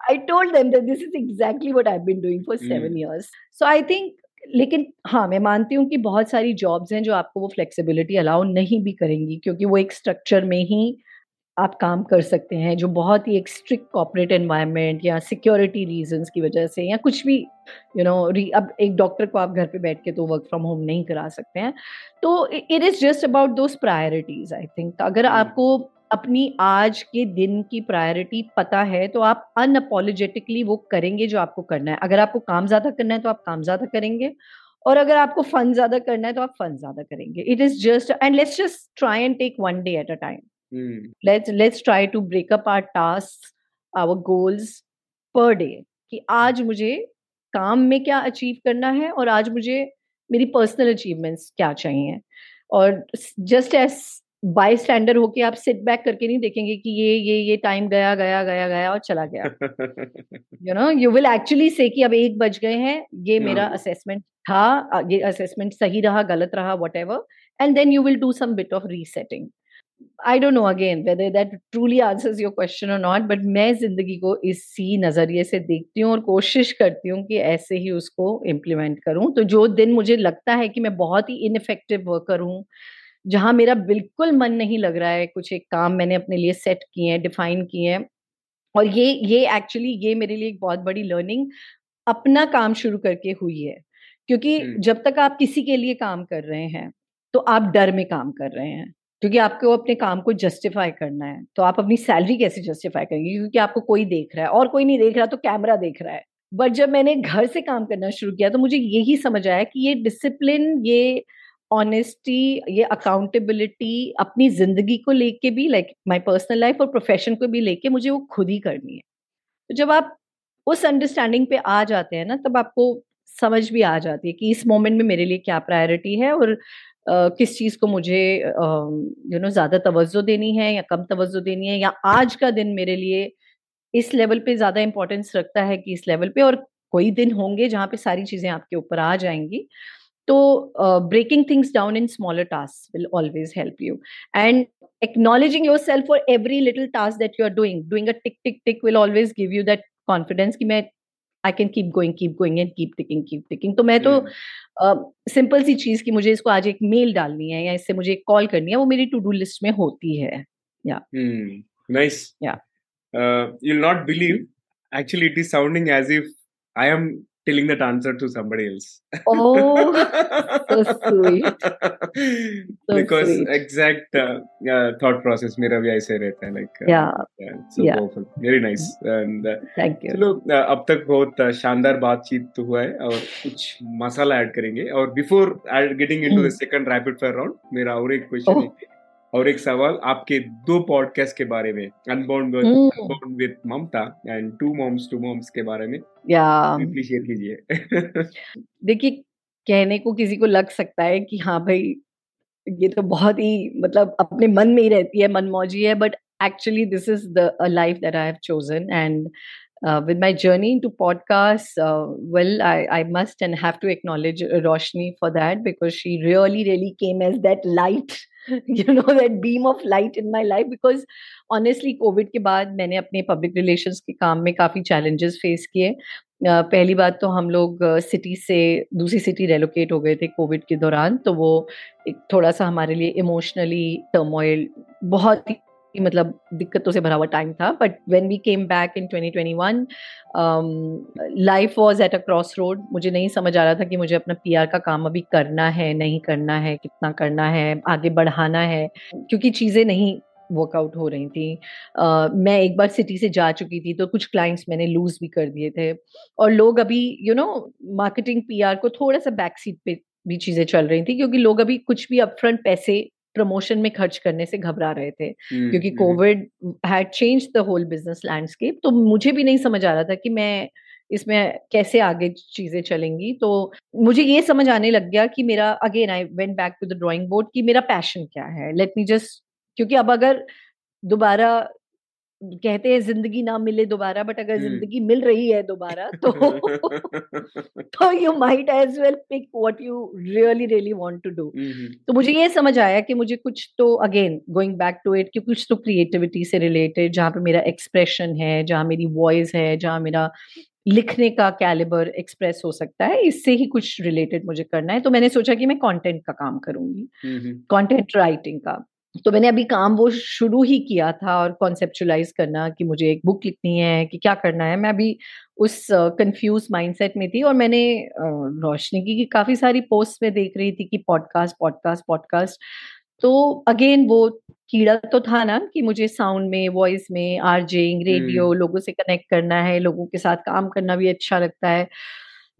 I told them that this is exactly what I have been doing for seven years so I think लेकिन हाँ मैं मानती हूँ कि बहुत सारी जॉब्स हैं जो आपको वो फ्लेक्सिबिलिटी अलाउ नहीं भी करेंगी क्योंकि वो एक स्ट्रक्चर में ही आप काम कर सकते हैं जो बहुत ही एक स्ट्रिक्ट कॉपरेट एनवायरनमेंट या सिक्योरिटी रीजंस की वजह से या कुछ भी यू नो अब एक डॉक्टर को आप घर पे बैठ के तो वर्क फ्रॉम होम नहीं करा सकते हैं। तो it is just about those priorities I think अगर hmm. आपको अपनी आज के दिन की प्रायोरिटी पता है तो आप अनअपोलोजेटिकली वो करेंगे जो आपको करना है। अगर आपको काम ज़्यादा करना है तो आप काम ज़्यादा करेंगे। और अगर आपको फन ज़्यादा करना है तो आप फन ज़्यादा करेंगे। It is just and let's just try and take one day at a time Hmm. let's let's try to break up our tasks our goals per day कि आज मुझे काम में क्या अचीव करना है और आज मुझे मेरी पर्सनल अचीवमेंट्स क्या चाहिए? और जस्ट एज बाई स्टैंडर होके आप सिट बैक करके नहीं देखेंगे कि ये ये ये टाइम गया गया गया गया और चला गया। You know you will actually say कि अब एक बज गए हैं ये मेरा असेसमेंट था ये असेसमेंट सही रहा गलत रहा whatever and then you will do some bit of resetting I don't know again whether that truly answers your question और नॉट बट मैं ज़िंदगी को इसी नज़रिए से देखती हूँ और कोशिश करती हूँ कि ऐसे ही उसको इम्प्लीमेंट करूँ। तो जो दिन मुझे लगता है कि मैं बहुत ही इनफेक्टिव वर्कर हूँ जहाँ मेरा बिल्कुल मन नहीं लग रहा है कुछ एक काम मैंने अपने लिए सेट किए हैं डिफाइन किए हैं और ये ये एक्चुअली ये मेरे लिए एक बहुत बड़ी लर्निंग अपना काम शुरू करके हुई है। क्योंकि जब तक आप किसी के लिए काम कर रहे हैं तो आप डर में काम कर रहे हैं। क्योंकि आपको अपने काम को जस्टिफाई करना है। तो आप अपनी सैलरी कैसे जस्टिफाई करेंगे? क्योंकि आपको कोई देख रहा है और कोई नहीं देख रहा तो कैमरा देख रहा है। बट जब मैंने घर से काम करना शुरू किया तो मुझे यही समझ आया कि ये डिसिप्लिन ये ऑनेस्टी ये अकाउंटेबिलिटी अपनी ज़िंदगी को लेके भी लाइक माय पर्सनल लाइफ और प्रोफेशन को भी लेके मुझे वो खुद ही करनी है। तो जब आप उस अंडरस्टैंडिंग पे आ जाते हैं ना, तब आपको समझ भी आ जाती है कि इस मोमेंट में मेरे लिए क्या प्रायोरिटी है और किस चीज़ को मुझे यू नो ज़्यादा तवज्जो देनी है या कम तवज्जो देनी है या आज का दिन मेरे लिए इस लेवल पे ज़्यादा इंपॉर्टेंस रखता है कि इस लेवल पे और कोई दिन होंगे जहाँ पे सारी चीज़ें आपके ऊपर आ जाएँगी। तो breaking things down in smaller task will always help you and acknowledging yourself for every little task that you are doing doing a tick tick tick will always give you that confidence कि मैं I can keep going keep going and keep ticking keep ticking तो मैं तो simple uh, सी चीज़ की मुझे इसको आज एक मेल डालनी है या इससे मुझे एक कॉल करनी है वो मेरी टू डू लिस्ट में होती है। Yeah. Nice yeah. You will not believe actually it is sounding as if i am telling that answer to somebody else. Oh, so sweet. So because sweet. exact uh, uh, thought process मेरा भी ऐसे रहता है like uh, yeah yeah so yeah. powerful very nice and uh, thank you चलो uh, अब तक बहुत शानदार बातचीत तो हुआ है और कुछ मसाला ऐड करेंगे और before getting into the second rapid fire round मेरा और एक क्वेश्चन oh. है और एक सवाल आपके दो पॉडकास्ट के बारे में Unbound Unbound with Mamta and two moms two moms के बारे में या प्लीज़ शेयर कीजिए। देखिए कहने को किसी को लग सकता है कि हाँ भाई ये तो बहुत ही मतलब अपने मन में ही रहती है मन मौजी है but actually this is a life that i have chosen and uh, with my journey into podcasts uh, well I, I must and have to acknowledge roshni for that because she really really came as that light you know that beam of light in my life because honestly covid के बाद मैंने अपने public relations के काम में काफ़ी challenges face Uh, पहली बात तो हम लोग सिटी uh, से दूसरी सिटी रेलोकेट हो गए थे कोविड के दौरान तो वो एक थोड़ा सा हमारे लिए इमोशनली टर्मोइल बहुत ही मतलब दिक्कतों से भरा हुआ टाइम था but when we came back in 2021 life was at a crossroad मुझे नहीं समझ आ रहा था कि मुझे अपना पीआर का काम अभी करना है नहीं करना है कितना करना है आगे बढ़ाना है क्योंकि चीज़ें नहीं वर्कआउट हो रही थी। uh, मैं एक बार सिटी से जा चुकी थी तो कुछ क्लाइंट्स मैंने लूज भी कर दिए थे। और लोग अभी यू नो मार्केटिंग पीआर को थोड़ा सा बैक सीट पे भी चीज़ें चल रही थी क्योंकि लोग अभी कुछ भी अपफ्रंट पैसे प्रमोशन में खर्च करने से घबरा रहे थे hmm, क्योंकि Covid had change the whole business landscape तो मुझे भी नहीं समझ आ रहा था कि मैं इसमें कैसे आगे चीज़ें चलेंगी तो मुझे ये समझ आने लग गया कि मेरा again I went back to the drawing board कि मेरा पैशन क्या है। लेट मी जस्ट क्योंकि अब अगर दोबारा कहते हैं ज़िंदगी ना मिले दोबारा बट अगर ज़िंदगी मिल रही है दोबारा तो तो you might as well pick what you really really want to do तो मुझे ये समझ आया कि मुझे कुछ तो again going back to it कि कुछ तो क्रिएटिविटी से रिलेटेड जहाँ पे मेरा एक्सप्रेशन है जहाँ मेरी वॉइस है जहाँ मेरा लिखने का कैलिबर एक्सप्रेस हो सकता है इससे ही कुछ रिलेटेड मुझे करना है। तो मैंने सोचा कि मैं कंटेंट का काम करूँगी। कंटेंट राइटिंग का। तो मैंने अभी काम वो शुरू ही किया था और कॉन्सेप्चुलाइज करना कि मुझे एक बुक लिखनी है कि क्या करना है। मैं अभी उस कंफ्यूज uh, माइंडसेट में थी और मैंने uh, रोशनी की काफ़ी सारी पोस्ट में देख रही थी कि पॉडकास्ट पॉडकास्ट पॉडकास्ट तो अगेन वो कीड़ा तो था ना कि मुझे साउंड में वॉइस में आरजेइंग रेडियो लोगों से कनेक्ट करना है लोगों के साथ काम करना भी अच्छा लगता है।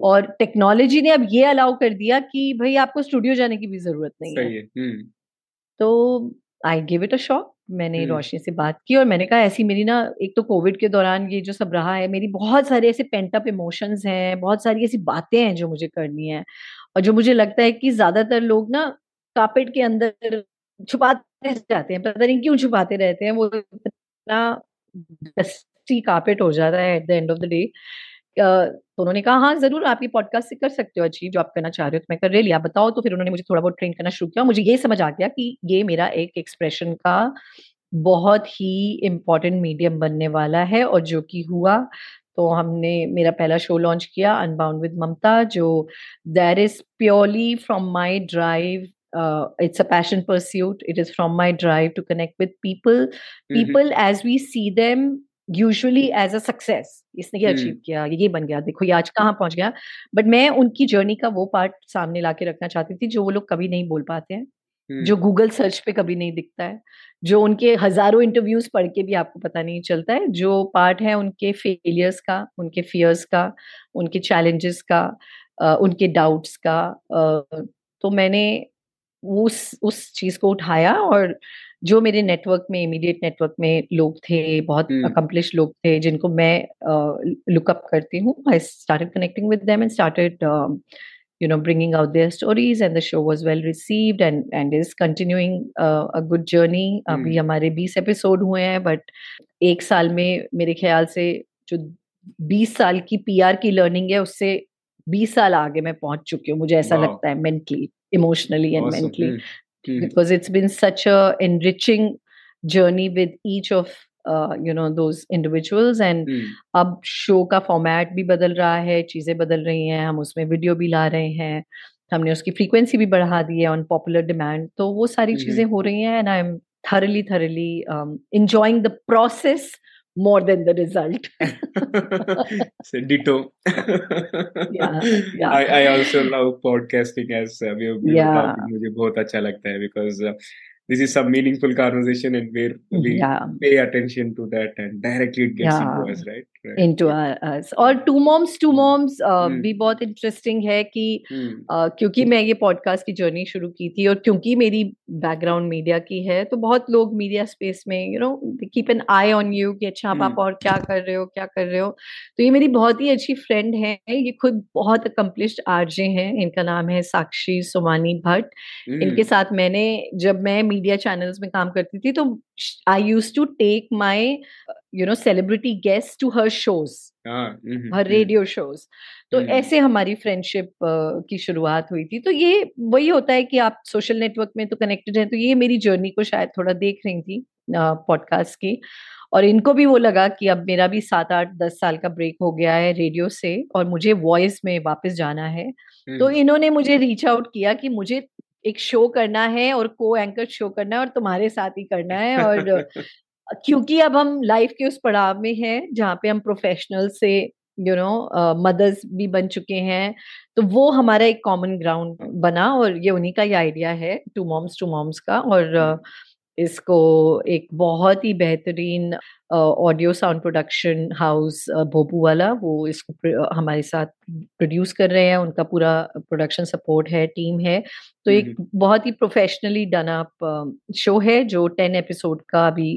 और टेक्नोलॉजी ने अब ये अलाउ कर दिया कि भाई आपको स्टूडियो जाने की भी ज़रूरत नहीं है, है। तो I give it a shot मैंने रोशनी से बात की और मैंने कहा ऐसी मेरी ना एक तो कोविड के दौरान ये जो सब रहा है मेरी बहुत सारे ऐसे पेंट अप इमोशंस हैं बहुत सारी ऐसी बातें हैं जो मुझे करनी है और जो मुझे लगता है कि ज़्यादातर लोग ना कापेट के अंदर छुपाते जाते हैं पता नहीं क्यों छुपाते रहते हैं वो इतना डस्टी कापेट हो जाता है at the end of the day तो उन्होंने कहा हाँ ज़रूर आप ये पॉडकास्ट से कर सकते हो अचीव जो आप करना चाह रहे हो तो मैं कर रही आप बताओ। तो फिर उन्होंने मुझे थोड़ा बहुत ट्रेन करना शुरू किया मुझे ये समझ आ गया कि ये मेरा एक एक्सप्रेशन का बहुत ही इम्पोर्टेंट मीडियम बनने वाला है और जो कि हुआ। तो हमने मेरा पहला शो लॉन्च किया अनबाउंड विद ममता जो there is purely from my drive it's a passion pursuit it is from my drive to connect with people people as we see them usually as a success इसने ये achieve किया ये बन गया देखो ये आज कहाँ पहुँच गया। बट मैं उनकी जर्नी का वो पार्ट सामने ला के रखना चाहती थी जो वो लोग कभी नहीं बोल पाते हैं जो गूगल सर्च पे कभी नहीं दिखता है जो उनके हज़ारों इंटरव्यूज़ पढ़ के भी आपको पता नहीं चलता है जो पार्ट है उनके फेलियर्स का उनके फियर्स का उनके चैलेंजेस का उनके डाउट्स का तो मैंने उस उस चीज़ को उठाया और जो मेरे नेटवर्क में इमीडिएट नेटवर्क में लोग थे बहुत अकम्पलिश हम्म। लोग थे जिनको मैं लुकअप करती हूँ I started connecting with them and started you know bringing out their stories and the show was well received and and is continuing uh, a good journey अभी हमारे 20 एपिसोड हुए हैं बट एक साल में मेरे ख्याल से जो 20 साल की पीआर की लर्निंग है उससे 20 साल आगे मैं पहुँच चुकी हूँ मुझे ऐसा wow. लगता है mentally emotionally and mentally because it's been such a enriching journey with each of uh, you know those individuals hmm. अब शो का फॉर्मेट भी बदल रहा है चीज़ें बदल रही हैं हम उसमें वीडियो भी ला रहे हैं हमने उसकी फ्रीक्वेंसी भी बढ़ा दी है ऑन पॉपुलर डिमांड तो वो सारी hmm. चीज़ें हो रही हैं and I am thoroughly thoroughly um, enjoying the process more than the result so ditto yeah, yeah. I, I also love podcasting as uh, we have been yeah. talking मुझे बहुत अच्छा लगता है because uh, this is some meaningful conversation and where we yeah. pay attention to that and directly it gets yeah. into us right Right. into us और two moms two moms भी बहुत interesting है कि hmm. uh, क्योंकि मैं ये podcast की journey शुरू की थी और क्योंकि मेरी बैकग्राउंड मीडिया की है तो बहुत लोग मीडिया स्पेस में you know keep an eye on you कि अच्छा hmm. आप और क्या कर रहे हो क्या कर रहे हो तो ये मेरी बहुत ही अच्छी फ्रेंड है ये खुद बहुत अकम्पलिश्ड आरजे हैं इनका नाम है साक्षी सोमानी भट्ट hmm. इनके साथ मैंने जब मैं मीडिया चैनल्स में काम करती थी तो I used to take my you know celebrity guest to her shows her radio shows तो हम्म। ऐसे हमारी फ्रेंडशिप uh, की शुरुआत हुई थी। तो ये वही होता है कि आप सोशल नेटवर्क में तो कनेक्टेड हैं तो ये मेरी जर्नी को शायद थोड़ा देख रही थी पॉडकास्ट uh, की। और इनको भी वो लगा कि अब मेरा भी सात आठ दस साल का ब्रेक हो गया है रेडियो से और मुझे वॉइस में वापस जाना है। तो हम्म। इन्होंने मुझे रीच आउट किया कि मुझे एक शो करना है और को एंकर शो करना है और तुम्हारे साथ ही करना है और क्योंकि अब हम लाइफ के उस पड़ाव में हैं जहाँ पे हम प्रोफेशनल से यू नो मदर्स भी बन चुके हैं तो वो हमारा एक कॉमन ग्राउंड बना और ये उन्हीं का ये आइडिया है टू मॉम्स टू मॉम्स का और uh, इसको एक बहुत ही बेहतरीन ऑडियो साउंड प्रोडक्शन हाउस भोपू वाला वो इसको हमारे साथ प्रोड्यूस कर रहे हैं उनका पूरा प्रोडक्शन सपोर्ट है टीम है। तो एक बहुत ही प्रोफेशनली डन अप शो है जो टेन एपिसोड का अभी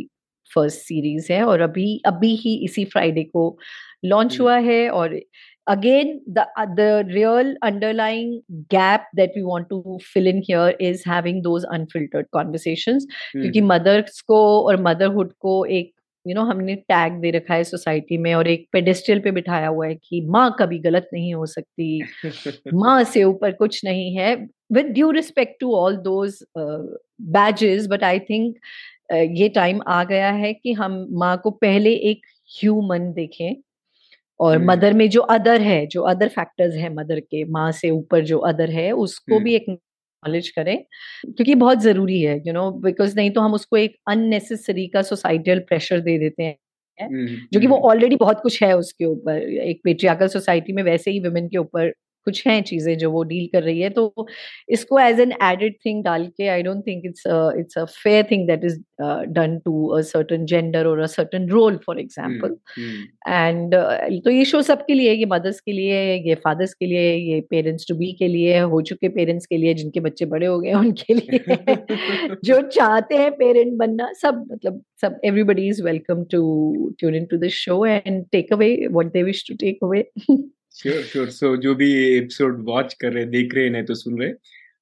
फ़र्स्ट सीरीज़ है और अभी अभी ही इसी फ्राइडे को लॉन्च हुआ है और again the uh, the real underlying gap that we want to fill in here is having those unfiltered conversations. Mm. क्योंकि मदर्स को और मदरहुड को एक यू you नो know, हमने टैग दे रखा है सोसाइटी में और एक पेडेस्टल पे बिठाया हुआ है कि माँ कभी गलत नहीं हो सकती माँ से ऊपर कुछ नहीं है। With due respect to all those badges but I think ये टाइम आ गया है कि हम माँ को पहले एक ह्यूमन देखें। और मदर में जो अदर है जो अदर फैक्टर्स है मदर के माँ से ऊपर जो अदर है उसको भी एक नॉलेज करें क्योंकि बहुत ज़रूरी है यू नो बिकॉज़ नहीं तो हम उसको एक अननेसेसरी का सोसाइटल प्रेशर दे देते हैं जो कि वो ऑलरेडी बहुत कुछ है उसके ऊपर एक पेट्रियाकल सोसाइटी में वैसे ही वुमेन के ऊपर कुछ हैं चीज़ें जो वो डील कर रही है तो इसको एज एन एडेड थिंग डाल के I don't think it's it's a fair thing that is done to a certain gender और a certain role for example and तो ये शो सबके लिए ये मदर्स के लिए ये फादर्स के लिए ये पेरेंट्स टू बी के लिए हो चुके पेरेंट्स के लिए जिनके बच्चे बड़े हो गए उनके लिए जो चाहते हैं पेरेंट बनना सब मतलब सब everybody is welcome to tune in to this show and take away what they wish to take away sure sure so जो भी एपिसोड वॉच कर रहे देख रहे नहीं तो सुन रहे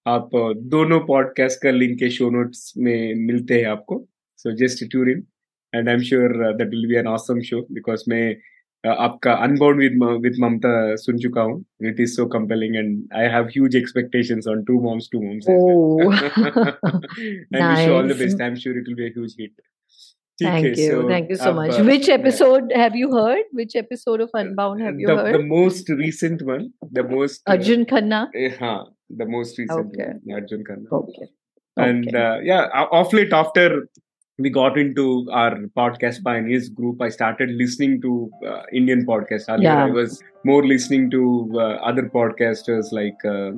आप दोनों पॉडकास्ट का लिंक के शो नोट्स में मिलते हैं आपको। So just tune in and I am sure that will be an awesome show because मैं आपका अनबाउंड विद विद ममता सुन चुका हूँ। It is so compelling and I have huge expectations on two moms two moms and wish all the best I am sure it will be a huge hit Thank you. So, Thank you so much. Uh, Which episode yeah. have you heard? Which episode of Unbound have you the, heard? The most recent one. The most. Uh, Arjun Khanna? Uh, the most recent okay. one. Arjun Khanna. Okay. And okay. Uh, yeah, off late after we got into our podcast pioneers group, I started listening to uh, Indian podcasts. Earlier, yeah. I was more listening to uh, other podcasters like uh,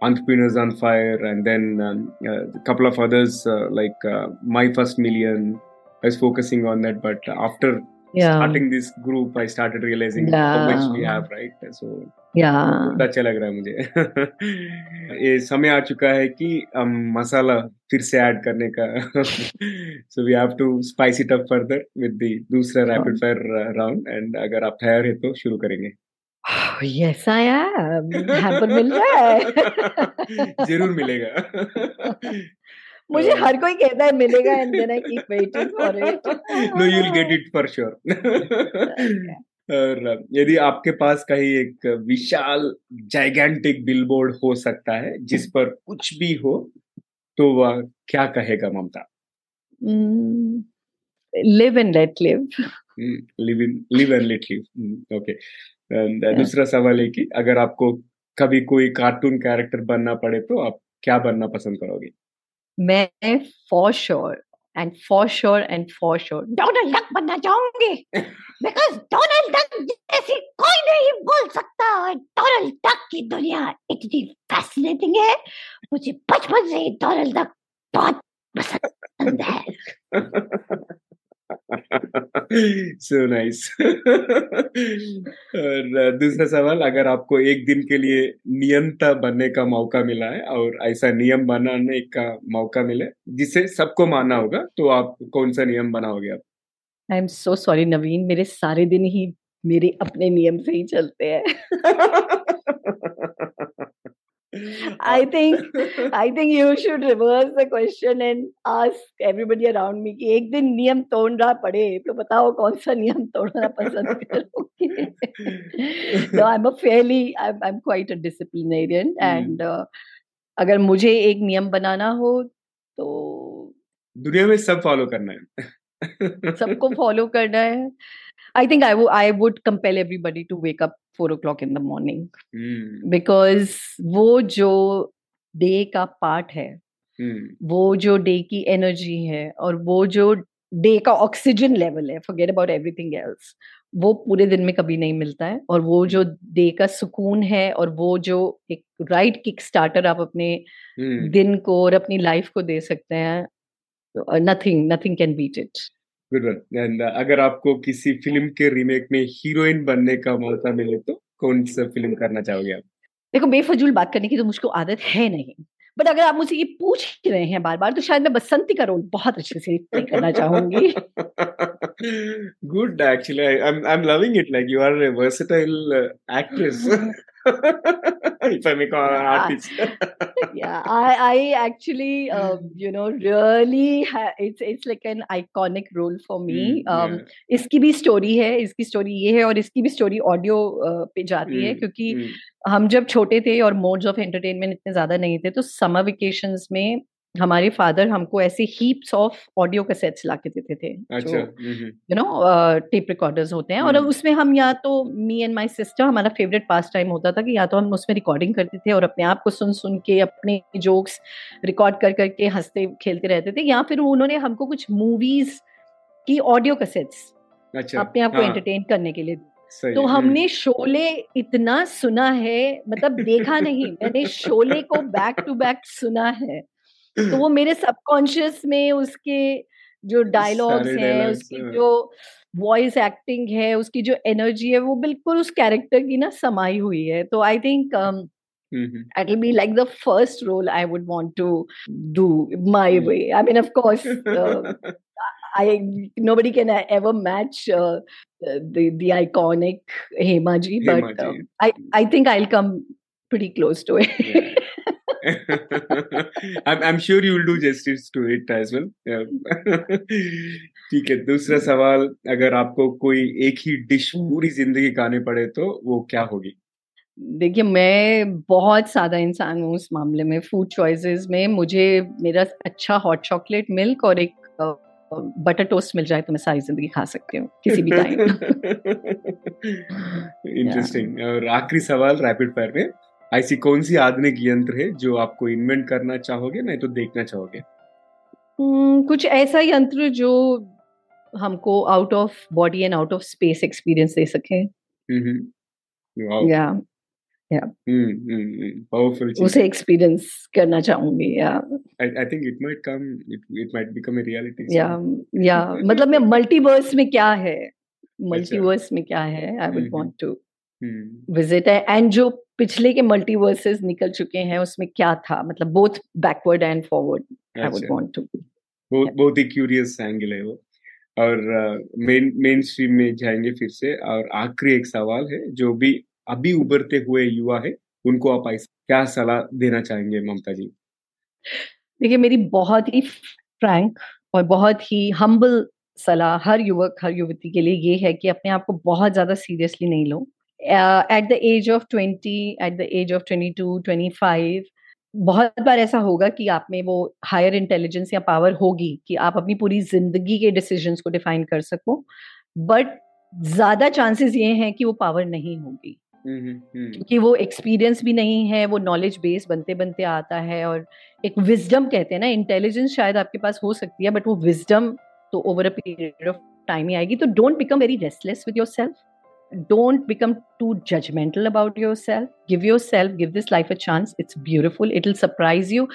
Entrepreneurs on Fire and then um, a couple of others like My First Million I was focusing on that, but after yeah. starting this group, I started realizing yeah. how much we have, right? So yeah. अच्छा लग रहा है मुझे ये समय आ चुका है कि हम मसाला फिर से ऐड करने का so we have to spice it up further with the दूसरा रैपिड फायर राउंड एंड अगर आप तैयार है तो शुरू करेंगे यस आई एम मिल रहा है ज़रूर मिलेगा मुझे हर कोई कहता है मिलेगा and then I keep waiting for it no you will get it for sure और यदि आपके पास कहीं एक विशाल जाइगेंटिक बिलबोर्ड हो सकता है जिस पर कुछ भी हो तो वह क्या कहेगा Mamta? Live and let live live in live and let live okay दूसरा सवाल है कि अगर आपको कभी कोई कार्टून कैरेक्टर बनना पड़े तो आप क्या बनना पसंद करोगे? मैं for sure and for sure and for sure Donald Duck बनना चाहूँगी। बिकॉज़ डोनाल्ड डक जैसी कोई नहीं बोल सकता डोनाल्ड डक की दुनिया इतनी फैसिनेटिंग है। मुझे बचपन से ही डोनाल्ड डक बहुत पसंद है। सो नाइस और दूसरा सवाल अगर आपको एक दिन के लिए नियंता बनने का मौका मिला है और ऐसा नियम बनाने का मौका मिले जिसे सबको मानना होगा तो आप कौन सा नियम बनाओगे आप? आई एम सो सॉरी नवीन मेरे सारे दिन ही मेरे अपने नियम से ही चलते हैं। I think I think you should reverse the question and ask everybody around me कि एक दिन नियम तोड़ना पड़े तो बताओ कौन सा नियम तोड़ना पसंद करोगे no I'm a fairly I'm I'm quite a disciplinarian and uh, अगर मुझे एक नियम बनाना हो तो दुनिया में सब फॉलो करना है सबको फॉलो करना है I think I, I would compel everybody to wake up four o'clock in the morning Hmm. because वो जो डे का पार्ट है Hmm. वो जो डे की एनर्जी है और वो जो डे का ऑक्सीजन लेवल है फॉरगेट अबाउट एवरीथिंग एल्स वो पूरे दिन में कभी नहीं मिलता है और वो जो डे का सुकून है और वो जो एक राइट किक स्टार्टर आप अपने Hmm. दिन को और अपनी लाइफ को दे सकते हैं nothing nothing can beat it good one and अगर आपको किसी फ़िल्म के रीमेक में हीरोइन बनने का मौका मिले तो कौन सा फ़िल्म करना चाहोगे आप? देखो बेफजूल बात करने की तो मुझको आदत है नहीं। बट अगर आप मुझे ये पूछ ही रहे हैं बार बार तो शायद मैं बसंती का रोल बहुत अच्छे से प्ले करना चाहूँगी। Good i'm loving it. Like you are a versatile uh, actress. if i call an artist yeah i i actually um, you know really ha- it's it's like an iconic role for me Mm, um, yeah. इसकी भी story है इसकी story ये है और इसकी भी story audio पे जाती है Hmm, क्योंकि mm. हम जब छोटे थे और मोड्स ऑफ़ एंटरटेनमेंट इतने ज़्यादा नहीं थे तो समर वेकेशन में हमारे फादर हमको ऐसे हीप्स ऑफ़ ऑडियो कैसेट्स ला के देते थे यू नो टेप रिकॉर्डर्स होते हैं और हम्म। उसमें हम या तो मी एंड माय सिस्टर हमारा फेवरेट पास टाइम होता था कि या तो हम उसमें रिकॉर्डिंग करते थे और अपने आप को सुन सुन के अपने जोक्स रिकॉर्ड कर करके हँसते खेलते रहते थे या फिर उन्होंने हमको कुछ मूवीज़ की ऑडियो कैसेट्स अच्छा अपने आप को हाँ, एंटरटेन करने के लिए तो हम्म, हमने शोले इतना सुना है मतलब देखा नहीं मैंने शोले को बैक टू बैक सुना है। तो वो मेरे सबकॉन्शियस में उसके जो डायलॉग्स हैं उसकी जो वॉइस एक्टिंग है उसकी जो एनर्जी है वो बिल्कुल उस कैरेक्टर की ना समाई हुई है। तो I think it will be like the first role I would want to do my way I mean of course I nobody can ever match the iconic Hema ji but I I think I will come pretty close to it I'm, I'm sure you will do justice to it as well. ठीक है दूसरा सवाल अगर आपको कोई एक ही dish पूरी ज़िंदगी खाने पड़े तो वो क्या होगी? देखिए मैं बहुत सादा इंसान हूँ उस मामले में। फ़ूड चॉइसेस में मुझे मेरा अच्छा हॉट चॉकलेट मिल्क और एक बटर टोस्ट मिल जाए तो मैं सारी ज़िंदगी खा सकती हूँ किसी भी टाइम इंटरेस्टिंग और आखिरी सवाल रैपिड फायर में। ऐसी कौन सी आधुनिक यंत्र है जो आपको इन्वेंट करना चाहोगे नहीं तो देखना चाहोगे? हम्म, कुछ ऐसा यंत्र जो हमको out of body and out of space experience दे सके। या पावरफुल उसे एक्सपीरियंस करना चाहूँगी या think it might come it, it might become a reality या या मतलब मैं मल्टीवर्स में क्या है? मल्टीवर्स में क्या है? I would hmm, want to hmm, visit and जो पिछले के मल्टीवर्सेस निकल चुके हैं उसमें क्या था? मतलब both backward and forward I would want to बहुत बहुत ही क्यूरियस एंगल है वो। और मेन मेन स्ट्रीम में जाएँगे फिर से। और आखिरी एक सवाल है जो भी अभी उभरते हुए युवा है उनको आप क्या सलाह देना चाहेंगे ममता जी? देखिए मेरी बहुत ही फ्रैंक और बहुत ही हम्बल सलाह हर युवक हर युवती के लिए ये है कि अपने आप को बहुत ज़्यादा सीरियसली नहीं लो। The age of twenty at the age of twenty two twenty five बहुत बार ऐसा होगा कि आप में वो हायर इंटेलिजेंस या पावर होगी कि आप अपनी पूरी ज़िंदगी के डिसीजंस को डिफाइन कर सको बट ज़्यादा चांसेस ये हैं कि वो पावर नहीं होगी। क्योंकि वो एक्सपीरियंस भी नहीं है वो नॉलेज बेस बनते बनते आता है और एक विजडम कहते हैं ना इंटेलिजेंस शायद आपके पास हो सकती है बट वो विजडम तो over a period of time ही आएगी। तो don't become very restless with yourself don't become too judgmental about yourself. Give yourself give this life a chance. It's beautiful. It'll surprise you.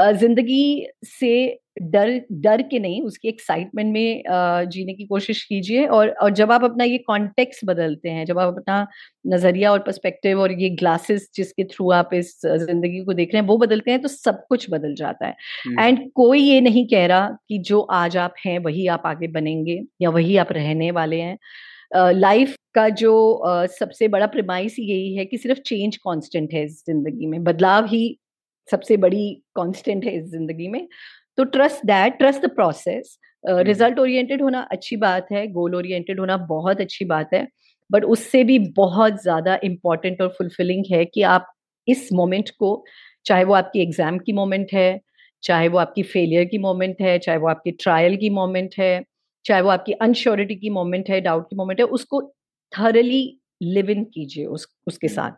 Uh, ज़िंदगी से डर डर के नहीं उसकी एक्साइटमेंट में uh, जीने की कोशिश कीजिए और और जब आप अपना ये कॉन्टेक्स्ट बदलते हैं जब आप अपना नज़रिया और पर्सपेक्टिव और ये ग्लासेस जिसके थ्रू आप इस ज़िंदगी को देख रहे हैं वो बदलते हैं तो सब कुछ बदल जाता है। And hmm. कोई ये नहीं कह रहा कि जो आज आप हैं वही आप आगे बनेंगे या वही आप रहने वाले हैं। लाइफ का जो सबसे बड़ा प्रिमाइस यही है कि सिर्फ़ चेंज कांस्टेंट है इस ज़िंदगी में। बदलाव ही सबसे बड़ी कांस्टेंट है इस ज़िंदगी में। तो trust that trust the process result oriented होना अच्छी बात है गोल ओरिएंटेड होना बहुत अच्छी बात है बट उससे भी बहुत ज़्यादा इंपॉर्टेंट और फुलफिलिंग है कि आप इस मोमेंट को चाहे वो आपकी एग्ज़ाम की मोमेंट है चाहे वो आपकी फेलियर की मोमेंट है चाहे वो आपकी ट्रायल की मोमेंट है चाहे वो आपकी अनश्योरिटी की मोमेंट है डाउट की मोमेंट है उसको थरली लिव इन कीजिए उस उसके साथ।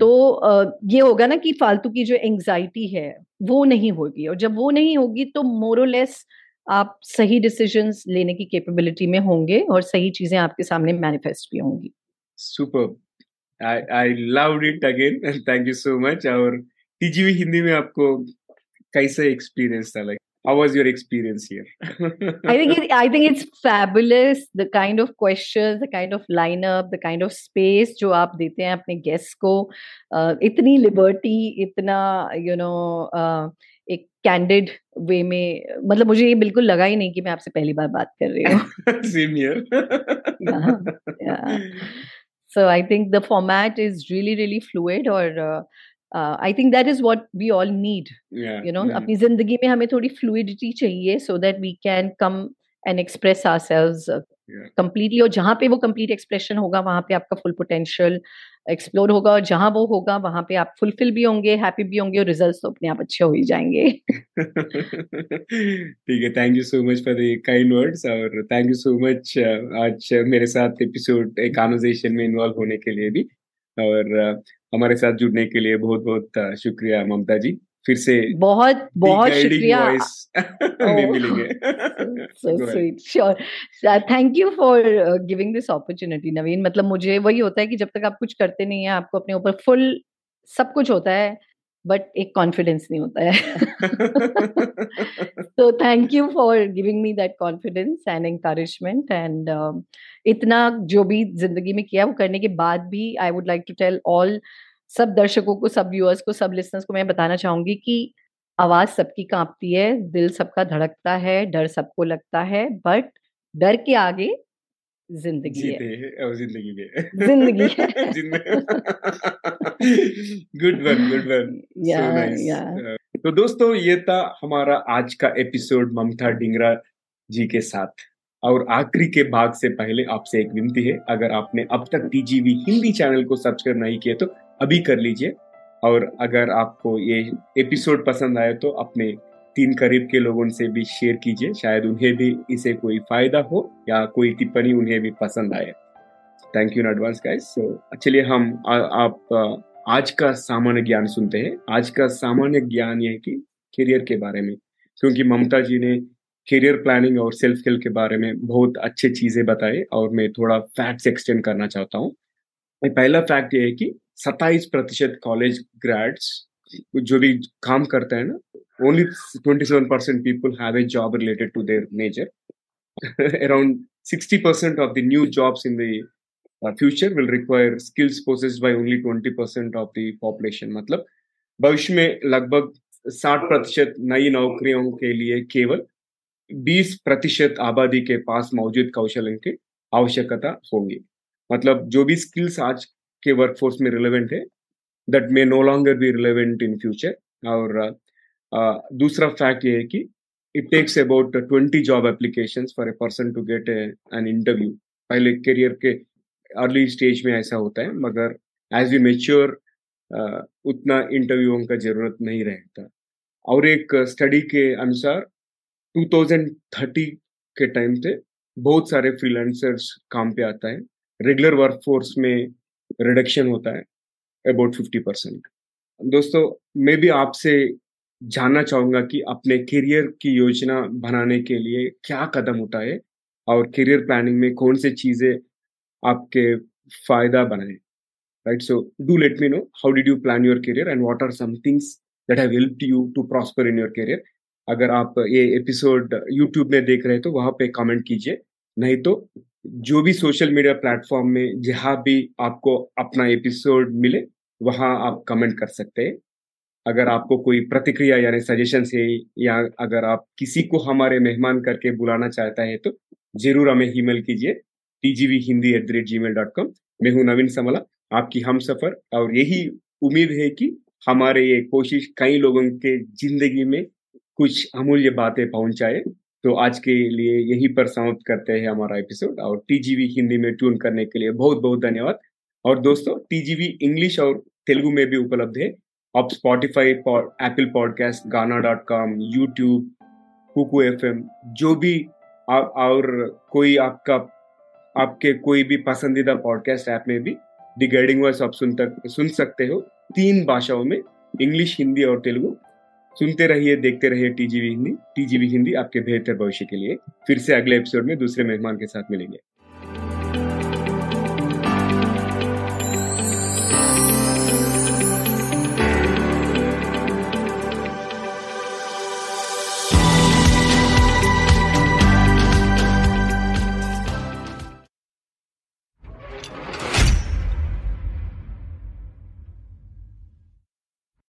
तो आ, ये होगा ना कि फालतू की जो एंग्जाइटी है वो नहीं होगी और जब वो नहीं होगी तो मोरोलेस आप सही डिसीजंस लेने की कैपेबिलिटी में होंगे और सही चीज़ें आपके सामने मैनिफेस्ट भी होंगी। Super I I love it again thank you so much और टीजीवी हिंदी में आपको कैसा एक्सपीरियंस था like how was your experience here i think it, i think it's fabulous the kind of questions the kind of lineup the kind of space जो आप देते हैं अपने गेस्ट को uh, इतनी लिबर्टी इतना you you know know, uh, एक candid way में मतलब मुझे ये बिल्कुल लगा ही नहीं कि मैं आपसे पहली बार बात कर रही हूँ same here so i think the format is really really fluid or uh, I think that is what we all need you know अपनी ज़िंदगी में हमें थोड़ी फ्लूडिटी चाहिए so that we can come and express ourselves completely और जहाँ पे वो कंप्लीट एक्सप्रेशन होगा वहाँ पे आपका फुल पोटेंशियल एक्सप्लोर होगा और जहाँ वो होगा वहाँ पे आप फुलफिल भी होंगे हैप्पी भी होंगे और रिजल्ट्स तो अपने आप अच्छे हो ही जाएँगे। ठीक है thank you so much for the kind words और थैंक यू सो मच आज मेरे साथ एपिसोड एक कॉन्वर्सेशन में इन्वॉल्व होने के लिए भी। और हमारे साथ जुड़ने के लिए बहुत बहुत शुक्रिया ममता जी। फिर से बहुत बहुत शुक्रिया। मिलेंगे। Thank you for giving this opportunity Naveen मतलब मुझे वही होता है कि जब तक आप कुछ करते नहीं है आपको अपने ऊपर फुल सब कुछ होता है। बट एक कॉन्फिडेंस नहीं होता है। तो thank you for giving me that confidence and encouragement and इतना जो भी ज़िंदगी में किया वो करने के बाद भी I would like to tell all सब दर्शकों को, सब व्यूअर्स को, सब लिसनर्स को मैं बताना चाहूँगी कि आवाज़ सबकी कांपती है, दिल सबका धड़कता है, डर सबको लगता है बट डर के आगे ज़िंदगी है। ज़िंदगी में। ज़िंदगी गुड वन गुड वन तो दोस्तों ये था हमारा आज का एपिसोड ममता डिंगरा जी के साथ। और आखिरी के भाग से पहले आपसे एक विनती है अगर आपने अब तक टीजीवी हिंदी चैनल को सब्सक्राइब नहीं किया तो अभी कर लीजिए। और अगर आपको ये एपिसोड पसंद आए तो अपने तीन करीब के लोगों से भी शेयर कीजिए। शायद उन्हें भी इसे कोई फ़ायदा हो या कोई टिप्पणी उन्हें भी पसंद आए। Thank you in advance guys so चलिए हम आ, आप आज का सामान्य ज्ञान सुनते हैं। आज का सामान्य ज्ञान यह कि करियर के बारे में। क्योंकि ममता जी ने करियर प्लानिंग और सेल्फ हेल्प के बारे में बहुत अच्छे चीज़ें बताए और मैं थोड़ा फैक्ट्स एक्सटेंड करना चाहता हूँ। पहला फैक्ट ये है कि सत्ताईस प्रतिशत कॉलेज ग्रेड्स जो भी काम करते हैं ना percent people have a job related to their nature around sixty percent of the new jobs in the future will require skills possessed by only twenty percent of the population मतलब भविष्य में लगभग साठ प्रतिशत नई नौकरियों के लिए केवल बीस प्रतिशत आबादी के पास मौजूद कौशल की आवश्यकता होगी मतलब जो भी स्किल्स आज के वर्कफोर्स में रिलेवेंट है that may no longer be relevant in future और uh, दूसरा फैक्ट ये है कि it takes about twenty job application for a person to get an interview पहले करियर के अर्ली स्टेज में ऐसा होता है, मगर एज वी मेच्योर उतना इंटरव्यूओं का ज़रूरत नहीं रहता। और एक स्टडी के अनुसार 2030 के टाइम से बहुत सारे फ्रीलांसर्स काम पे आता है। रेगुलर वर्कफोर्स में रिडक्शन होता है अबाउट फिफ्टी परसेंट दोस्तों, मैं भी आपसे जानना चाहूँगा कि अपने करियर की योजना बनाने के लिए क्या कदम उठाए और करियर प्लानिंग में कौन से चीज़ें आपके फ़ायदा बनाए? Right, so do let me know how did you plan your career and what are some that have helped you to prosper in your career? अगर आप ये एपिसोड यूट्यूब में देख रहे हैं तो वहाँ पे कमेंट कीजिए। नहीं तो जो भी सोशल मीडिया प्लेटफॉर्म में जहाँ भी आपको अपना एपिसोड मिले, वहाँ आप कमेंट कर सकते हैं। अगर आपको कोई प्रतिक्रिया यानी सजेशन है या अगर आप किसी को हमारे मेहमान करके बुलाना चाहता है तो ज़रूर हमें ईमेल कीजिए TGV Hindi at the rate gmail dot com मैं हूँ नवीन समला, आपकी हम सफ़र, और यही उम्मीद है कि हमारे ये कोशिश कई लोगों के ज़िंदगी में कुछ अमूल्य बातें पहुँचाए। तो आज के लिए यही पर समाप्त करते हैं हमारा एपिसोड और टीजीवी हिंदी में ट्यून करने के लिए बहुत बहुत धन्यवाद। और दोस्तों टीजीवी इंग्लिश और तेलुगु में भी उपलब्ध है। आप Spotify Apple Podcast Gaana dot com YouTube Kuku F जो भी आ, और कोई आपका आपके कोई भी पसंदीदा पॉडकास्ट ऐप में भी दी गाइडिंग वॉइस आप सुन तक सुन सकते हो। तीन भाषाओं में इंग्लिश हिंदी और तेलुगु सुनते रहिए देखते रहिए टीजीवी हिंदी टीजीवी हिंदी आपके बेहतर भविष्य के लिए। फिर से अगले एपिसोड में दूसरे मेहमान के साथ मिलेंगे।